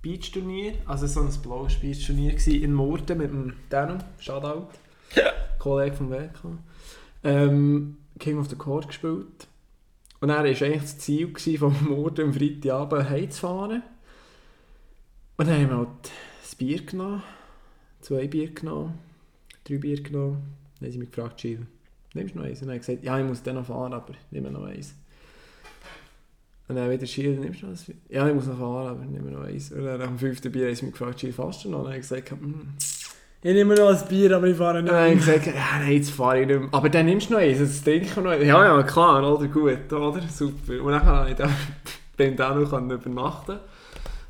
Beachturnier, also so ein blaues Beachturnier in Murten mit dem Danu, Shoutout, Kollege vom WK. Ähm, King of the Court gespielt. Und dann war eigentlich das Ziel vom Murten am Freitagabend heimzufahren. Und dann haben wir halt ein Bier genommen, zwei Bier genommen, drei Bier genommen. Dann haben sie mich gefragt, Jill, nimmst du noch eins? Und dann habe ich gesagt, ja, ich muss dann noch fahren, aber nehme noch eins. Und dann wieder Schiel, nimmst du noch eins? Ja, ich muss noch fahren, aber nehme noch eins. Und dann am fünften Bier haben sie mich gefragt, fährst du noch? Und dann habe ich gesagt, hm. Ich nehme noch ein Bier, aber ich fahre nicht. dann habe ich gesagt, ja, nein, jetzt fahre ich nicht mehr. Aber dann nimmst du noch eins, jetzt trinke ich noch eins. Ja, ja, klar, oder gut, oder? Super. Und dann konnte ich dann beim Danu können übernachten.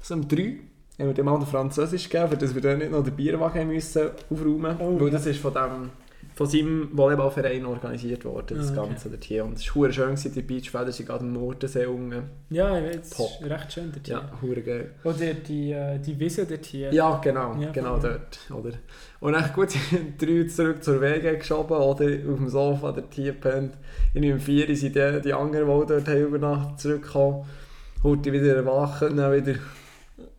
So um drei haben wir dem den Französisch gegeben, dass wir dann nicht noch den Bierwagen müssen aufräumen Oh, mussten. Weil ja. das ist von, dem, von seinem Volleyballverein organisiert worden, das Ah, okay. Ganze dort hier. Und es war schön, die Beachfelder sind gerade am Nordensee unten. Ja, jetzt Top. ist recht schön dort Ja, hier. hure geil. Oder die, äh, die Wiese dort hier. Ja, genau, Ja, genau voll. dort. Oder? Und dann gut, sind drei zurück zur Wege geschoben oder auf dem Sofa dort hier gepennt. In um vier sind die, die anderen, die dort haben übernachtet, zurückgekommen. Heute wieder erwachen, dann wieder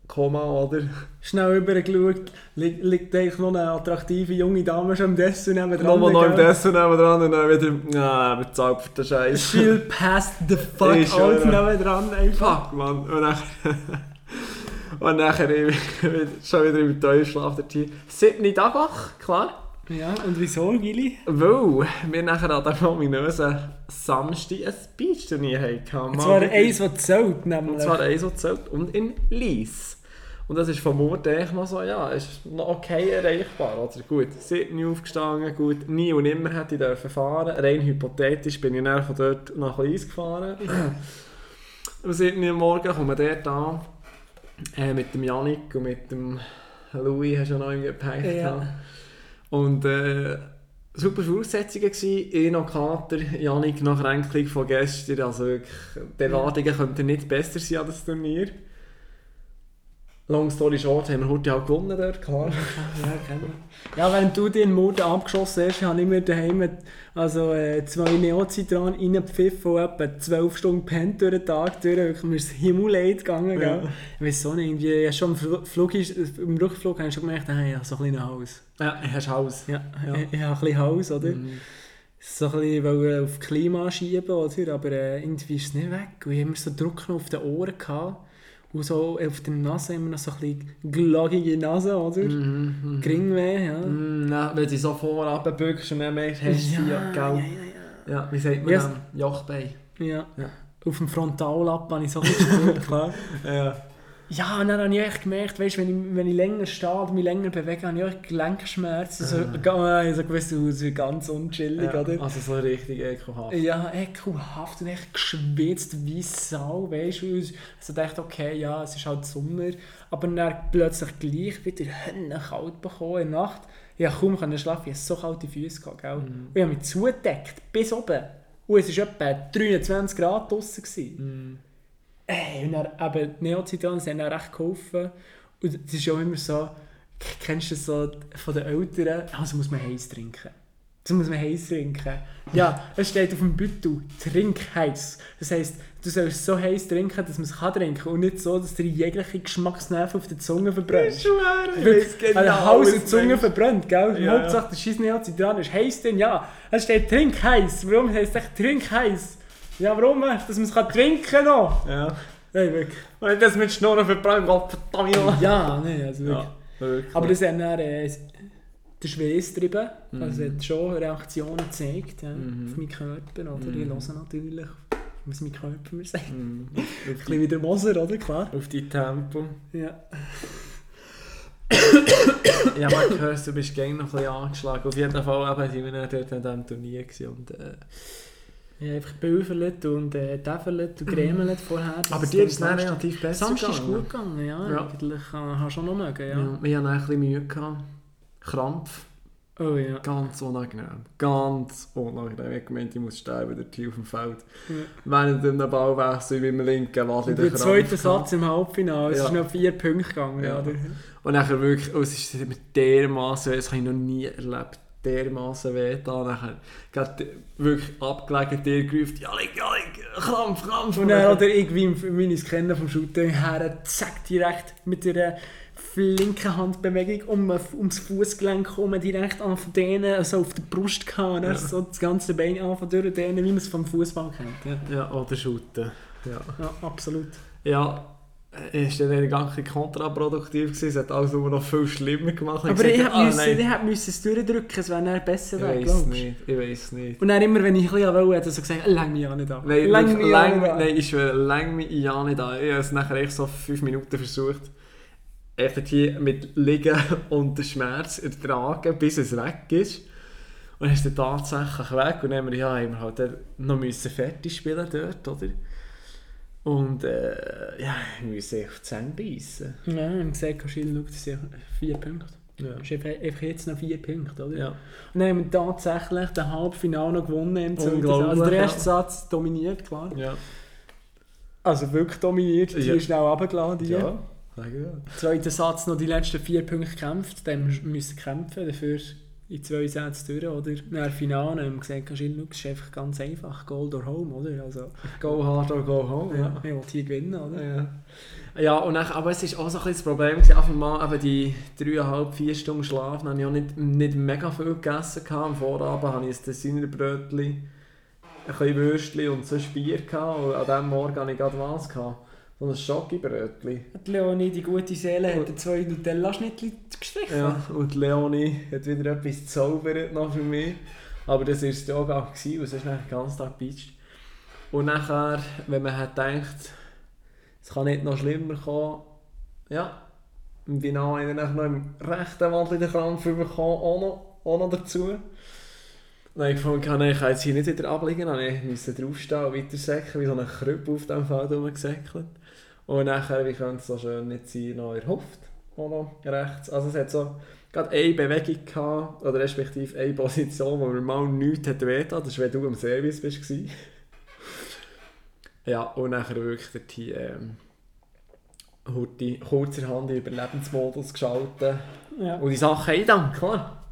Koma, oder? Schnell rübergeschaut, li liegt eigentlich noch eine attraktive junge Dame schon im Dessert neben dran. Nochmal noch im? Dessert dran und dann wieder, ja, bezahlt für den Scheiß. Viel past the fuck Ich alles schwöre. neben dran einfach. Fuck, Mann. Und dann, und nachher schon wieder im Teufelsschlaf dort hier. Siebni Dagach, klar. Ja, und wieso, Gili? Weil wir nachher an diesem ominösen Samstag ein Beachturnier hatten. Und zwar eins, das zählt, nämlich. Und zwar eins, das zählt. Und in Lies. Und das ist vom eigentlich noch so, ja, ist noch okay erreichbar. Oder gut, sieben Uhr aufgestanden, gut, nie und nimmer hätte ich dürfen fahren. Rein hypothetisch bin ich dann von dort nach Lies gefahren. Am 7 Uhr morgen kommen wir dort an. Äh, mit dem Janik und mit dem Louis hast du ja noch irgendwie gepackt. Ja. Und äh, super Voraussetzungen gewesen. Ich noch Kater, Janik nach Ränkelung von gestern. Also wirklich, die Erwartungen könnten nicht besser sein an das Turnier. Long story short, haben wir heute halt gewonnen dort, klar. Ja, wir. Ja, während du den Mord abgeschossen hast, habe ich mir daheim also, äh, zwei Neozitran reingepfiffen und etwa 12 Stunden pennt durch den Tag durch. Wirklich, Mir ist das Himmelleid gegangen. Ja. Gell? Ich weiß so nicht, irgendwie, ich habe schon im, Fl Flug, im Rückflug habe ich schon gemerkt, hey, ich habe so ein bisschen Haus. Ja, hast Haus. Ja, Ja. Ich, ich habe ein bisschen Haus, oder? Mhm. So ein bisschen auf Klima schieben, oder? aber äh, irgendwie ist es nicht weg. Und ich habe immer so Druck auf den Ohren gehabt. Und so auf der Nase immer noch so ein bisschen glogige Nase, oder? Mhm. mhm. Gringweh, ja. Mhm, na, wenn sie so vorab bückst und dann merkst, hast du sie ja, ja, ja, Ja, wie sagt man Yes. Jochbein. ja, ja. Ja. Auf dem Frontallappen habe ich so gespürt, klar. Ja. Ja, und dann habe ich echt gemerkt, weißt, wenn, ich, wenn ich länger stehe oder mich länger bewege, habe ich auch Gelenkschmerzen. So, Ah. äh. so gewusst, bist ganz unchillig, Ja, oder? also so richtig ekelhaft. Ja, ekelhaft und echt geschwitzt wie Sau, weißt du. Also dachte, okay, ja, es ist halt Sommer, aber dann plötzlich gleich wieder kalt bekommen in der Nacht. Ja, kaum können schlafen, ich hatte so kalte Füße gehabt, gell? Mhm. Und ich habe mich zugedeckt, bis oben. Und es war etwa 23 Grad gewesen. Mhm. Ey, und dann eben die Neozitronen, sie haben dann recht geholfen. Und es ist auch immer so, kennst du das so von den Eltern, also muss man heiß trinken. Das muss man heiß trinken. Ja, es steht auf dem Beutel, trink heiß. Das heisst, du sollst so heiß trinken, dass man es kann trinken und nicht so, dass dir jegliche Geschmacksnerven auf der Zunge verbrennt. Wirklich, also Hals und Zunge verbrennt, gell? Ja, Hauptsache der scheiß Neozitran ist heiß drin, ja. Es steht trink heiß. Warum heisst es echt trink heiß? Ja, warum? Dass man es kann trinken noch. Ja. Hey, wirklich. Wenn ich das mit Schnurren verbrannt, Gott verdammt. Ja, nein, also wirklich. Ja, wirklich. Aber das hat dann äh, der Schweiß getrieben. Mhm. Also hat schon Reaktionen gezeigt ja, Mhm. auf meinen Körper. Oder? Mhm. Ich höre natürlich, was mein Körper mir sagt. Mhm. Ein bisschen wie der Moser, oder? Klar. auf die Tempo. Ja. Ja, man gehört, du bist gegen noch ein bisschen angeschlagen. Auf jeden Fall eben, sind wir dort an diesem Turnier und... Äh, Habe einfach Büffelet und äh, Täfelet und Gremelt vorher. Aber dir ist es dann relativ besser Samstag ist gut gegangen, ja. Ja. Eigentlich äh, habe ich schon noch mögen, ja. Ja. Wir hatten ein bisschen Mühe. Gehabt. Krampf. Oh ja. Ganz unangenehm. Ganz unangenehm. Ich gemeint, ich muss sterben, der Tier auf dem Feld. Ja. Während dem Ballwechsel mit dem linken Wadli Und der zweite Satz im Halbfinale, es Ja. ist noch vier Punkte gegangen. Ja. oder? Und nachher wirklich, oh, es ist dermaßen, das habe ich noch nie erlebt, dermaßen weh da. Nachher gerade wirklich abgelegen, dir gerufen, Janik, Janik, Krampf, Krampf. Und dann oder irgendwie, wie ich es kenne vom Shooten her, zack, direkt mit einer flinken Handbewegung um, ums Fußgelenk herum, direkt an von denen, also auf der Brust gehabt, dann Ja. so das ganze Bein an von durchdehnen, wie man es vom Fußball kennt. Ja. Ja, oder Shooten. Ja. ja, absolut. Ja, ist dann eigentlich gar nicht kontraproduktiv gewesen, es hat alles nur noch viel schlimmer gemacht. Aber ich ah, ich hätte müssen es durchdrücken, es wäre dann besser weiß glaubst nicht, ich weiß nicht. Und dann immer, wenn ich ein bisschen wollte, hat er so gesagt, läng mich ja nicht an. Nein, Läng mich ja läng, an. nein, ich schwöre, läng mich ja nicht an. Ich habe es nachher echt so fünf Minuten versucht, echt hier mit Liegen und den Schmerz ertragen, bis es weg ist. Und dann ist er tatsächlich weg und dann haben wir, ja, haben wir halt noch müssen fertig spielen dort, oder? Und äh, ja, wir müssen auf die Zähne beißen. Ja, ich habe gesagt, Schill, schau, das sind vier Punkte. Ja. Das ist einfach jetzt noch vier Punkte, oder? ja. Und dann haben wir tatsächlich den Halbfinale noch gewonnen. Also der erste Satz dominiert, klar. Ja. Also wirklich dominiert, die Ja. ist schnell runtergeladen. Ja. Ich ja. Zweiter Satz noch die letzten vier Punkte gekämpft. Dann müssen kämpfen, dafür in zwei Sätzen durch, oder? Nach Finale haben wir gesagt, das ist einfach ganz einfach, Gold or Home, oder? Also, Go hard or go home. ja, ich will hier gewinnen, oder? Ja. Ja, und dann, aber es war auch so ein bisschen das Problem, gewesen, einfach mal eben die dreieinhalb, vier Stunden Schlaf, dann habe ich auch nicht, nicht mega viel gegessen. Gehabt. Am Vorabend hatte ich ein Designerbrötchen, ein bisschen Würstchen und so ein Bier. Gehabt. Und an diesem Morgen hatte ich gerade was. Gehabt. So ein Schokibrötchen. Hat Leonie, die gute Seele, hat zwei Nutella-Schnittchen gestrichen. Ja, und die Leonie hat wieder etwas gezaubert noch für mich. Aber das war das Yoga, gewesen, und sonst den ganzen Tag gepeitscht. Und nachher, wenn man hat gedacht, es kann nicht noch schlimmer kommen, ja, im Finale habe ich noch im rechten Wand den Krampf bekommen, auch noch, auch noch dazu. Dann ich gefunden, nein, ich kann jetzt hier nicht wieder abliegen, dann musste ich draufstehen und weiter säckeln, wie so ein Krüppel auf dem Feld rumgesäckelt. Und nachher, wie könnte es so schön nicht sein, noch auch noch rechts. Also es hat so gerade eine Bewegung gehabt, oder respektive eine Position, wo mir mal nichts hat wehgetan, das war, wenn du am Service bist. gewesen. ja, und nachher wirklich dort hier, ähm, Hurti, kurzerhand in Überlebensmodus geschaltet. Ja. Und die Sachen dann, klar.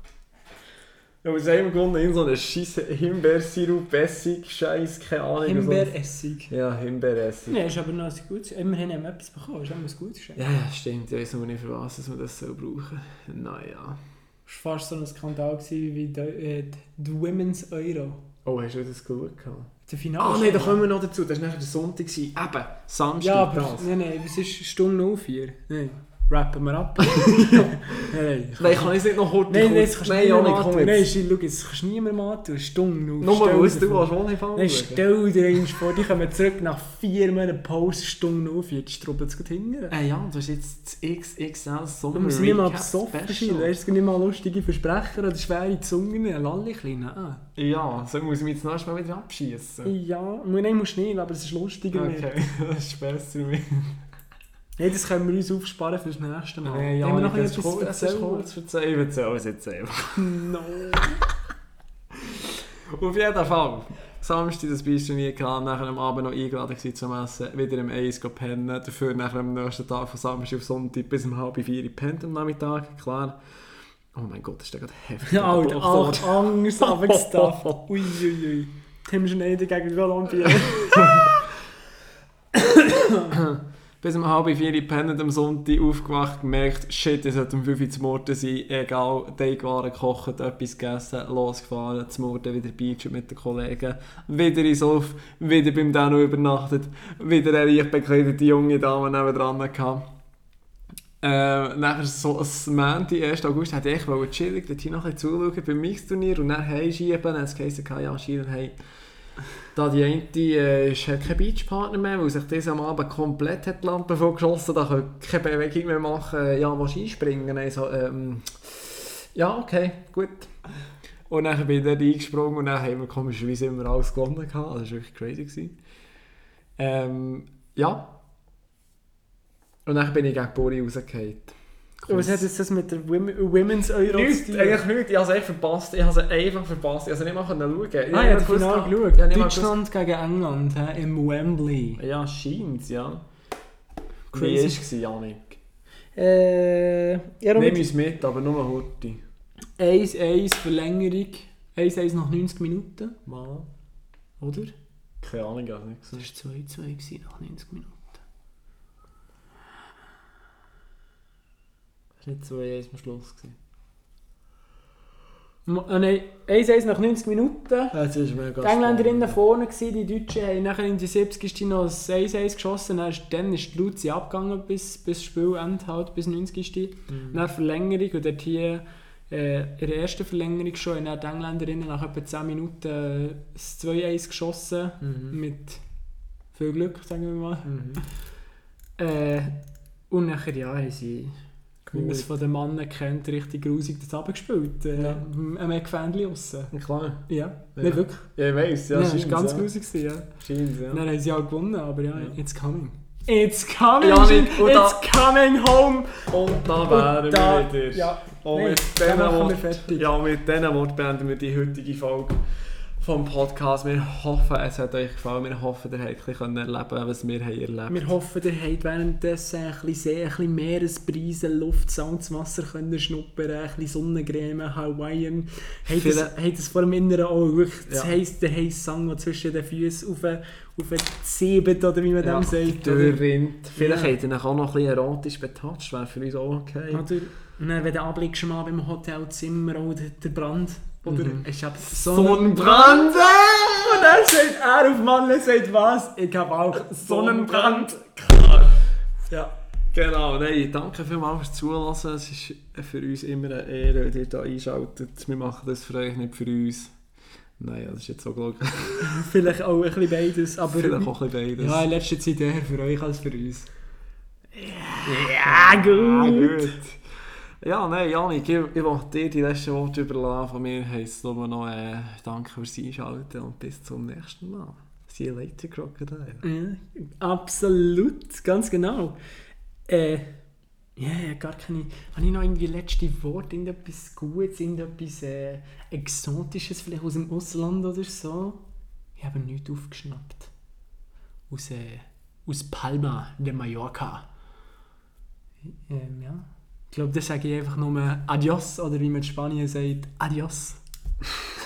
Ja, ist im Grunde in so eine scheisse Himbeersirup, Essig, Scheiß, keine Ahnung. Himbeeressig. So. Ja, Himbeeressig. Nein, ist aber noch ein gutes. Immerhin haben wir etwas bekommen, ist auch ein gutes Geschenk. Ja, ja, stimmt. Ich weiß noch nicht, für was dass man das soll brauchen. Naja. Es war fast so ein Skandal wie die, äh, die Women's Euro. Oh, hast du das gut gehabt? Der Finale. Ah, nein, da kommen wir noch dazu. Das war nachher der Sonntag. Eben, Samstag. Ja, aber nein, nein, es ist Stunde 04. Nein. Rappen wir ab. hey, Nein, kann ich nicht noch heute Nein, nein, das kannst du Nein, Jani, komm antun. Nein, jetzt. Schau, das kannst du niemandem antun. Stumm, Nur stell weil es dir du als Volleyball Nein, stell dir einmal vor, die kommen zurück nach vier Monaten Pause, Stunde auf, jetzt strubbelt es hinten. Äh, ja, du hast jetzt das XXL Sommer Du musst nicht mal besoffen sein, du hast nicht mal lustige Versprecher oder schwere Zungen, Lalli klein. Ah. Ja, so muss ich mich jetzt noch mal wieder abschießen. Ja, nein, musst du nicht, aber es ist lustiger. Okay, das ist besser mit. Hey, das können wir uns aufsparen fürs nächste Mal. Nein, ja, Haben wir noch das ist etwas kurz, das ist erzählen? kurz erzählen. Ich erzähle es jetzt einfach. No. Auf jeden Fall. Samstag, das nie gehabt, nachher am Abend noch eingeladen gewesen zum Essen, wieder im Eis pennen, dafür nachher am nächsten Tag von Samstag auf Sonntag bis um halb vier gepennt am Nachmittag, klar. Oh mein Gott, das ist ja gerade heftig. Ja, Alter, acht Angst abgestafft. Uiuiui. Ui. Tim Schneider gegen Columbia. Bis um halb vier gepennt am Sonntag, aufgewacht, gemerkt, shit, es sollte um 5 Uhr zu Morgen sein, egal, Teigwaren gekocht, etwas gegessen, losgefahren, zum Morgen wieder Beach mit den Kollegen, wieder ins Off, wieder beim Dano übernachtet, wieder eine leicht bekleidete junge Dame nebendran gehabt. Äh, nachher so ein Montag, 1. August, hätte ich wollte chillig, dort hier noch ein bisschen zuschauen beim Mixturnier und dann heimschieben, dann hat es geheißen, ja, Schieler, hey, da die eine äh, ist, hat Beachpartner mehr, weil sich dieser am Abend komplett hat die Lampe vorgeschossen da kann keine Bewegung mehr machen. Ja, du einspringen? Ich so, ähm, ja, okay, gut. Und dann bin ich dort eingesprungen und dann haben wir komischerweise immer alles gewonnen. Gehabt. Also, Das war wirklich crazy. Gewesen. Ähm, ja. Und dann bin ich gegen Bori rausgefallen. Und was hat jetzt das mit der Women- Women's Euro Nichts, zu tun? eigentlich nichts. Ich habe es echt verpasst. Ich habe es einfach verpasst. Ich habe es nicht mal schauen können. Ich Ah, habe ja, nicht das ah, geschaut. ich habe mal Deutschland gegen England hä, im Wembley. Ja, scheint ja. Crazy. Wie war Janik? Äh, ja, Nimm uns mit, aber nur heute. 1-1 Verlängerung. 1-1 nach 90 Minuten, Mal. oder? Keine Ahnung, ich habe nicht Das gesagt. war 2-2 gewesen nach 90 Minuten. Das war nicht so eins am Schluss. Gewesen. Ah, nein, 1-1 nach 90 Minuten. Das ist mega Die Engländerinnen vorne, gewesen, die Deutschen haben nachher in die 70. noch ein 1-1 geschossen. Dann ist, dann ist die Luzi abgegangen bis, bis das Spielende, halt, bis 90. Mhm. Dann Verlängerung und dort hier äh, in der ersten Verlängerung schon haben die Engländerinnen nach etwa 10 Minuten äh, das 2-1 geschossen. Mhm. Mit viel Glück, sagen wir mal. Mhm. Äh, und nachher ja, haben sie, wie man es Cool. von den Männern kennt, richtig grusig das abgespielt. Äh, Ja. Am Eckfähnchen aussen. Klar. Ja, Ja. nicht wirklich. Ja, ich weiss, ja, Ja, das scheint's, war ganz ja. grusig. Ja. Scheint's, ja. Dann haben sie auch gewonnen, aber ja, Ja. it's coming. It's coming! Ja, und it's coming home! Und da Und wären da- wir wieder. Ja, Und mit da diesen fertig. Ja, mit diesen Worten beenden wir die heutige Folge vom Podcast. Wir hoffen, es hat euch gefallen. Wir hoffen, ihr habt ein erleben was wir haben erlebt wir hoffen, ihr habt währenddessen ein bisschen, See, ein bisschen Meeresbrise, Luft, Salzwasser können schnuppern, ein bisschen Sonnencreme, Hawaiian. Habt es, habt es vor dem inneren Auge wirklich das Ja. heisst, der heisse Sang, der zwischen den Füßen auf, auf den Zeben oder wie man Ja, dem sagt. durchrinnt. Vielleicht Ja. habt ihr auch noch ein bisschen erotisch betatscht, wäre für uns auch okay. Oder wenn du anblickst schon mal beim Hotelzimmer oder der Brand. Oder Mhm. ich hab Sonnenbrand! Und dann sagt er auf Mann sagt was? Ich hab auch Sonnenbrand. Klar. Ja. Genau, nein, danke vielmals fürs Zuhören. Es ist für uns immer eine Ehre, dass ihr hier einschaltet. Wir machen das für euch, nicht für uns. Nein, das ist jetzt so glaube ich. Vielleicht auch ein bisschen beides, aber Vielleicht auch ein bisschen beides. ja, in letzter Zeit eher für euch als für uns. Ja, gut. Ja, nein, Janik, ich, ich will dir die letzten Worte überlassen. Von mir heisst nur noch äh, Danke fürs Einschalten und bis zum nächsten Mal. See you later, Crocodile. Ja, absolut, ganz genau. Äh, ja, ja, gar keine. Habe ich noch irgendwie letzte Worte, irgendetwas Gutes, irgendetwas äh, Exotisches, vielleicht aus dem Ausland oder so? Ich habe nichts aufgeschnappt. Aus, äh, aus Palma de Mallorca. Ähm, ja. Ich glaube, das sage ich einfach nur Adios oder wie man in Spanien sagt, Adios.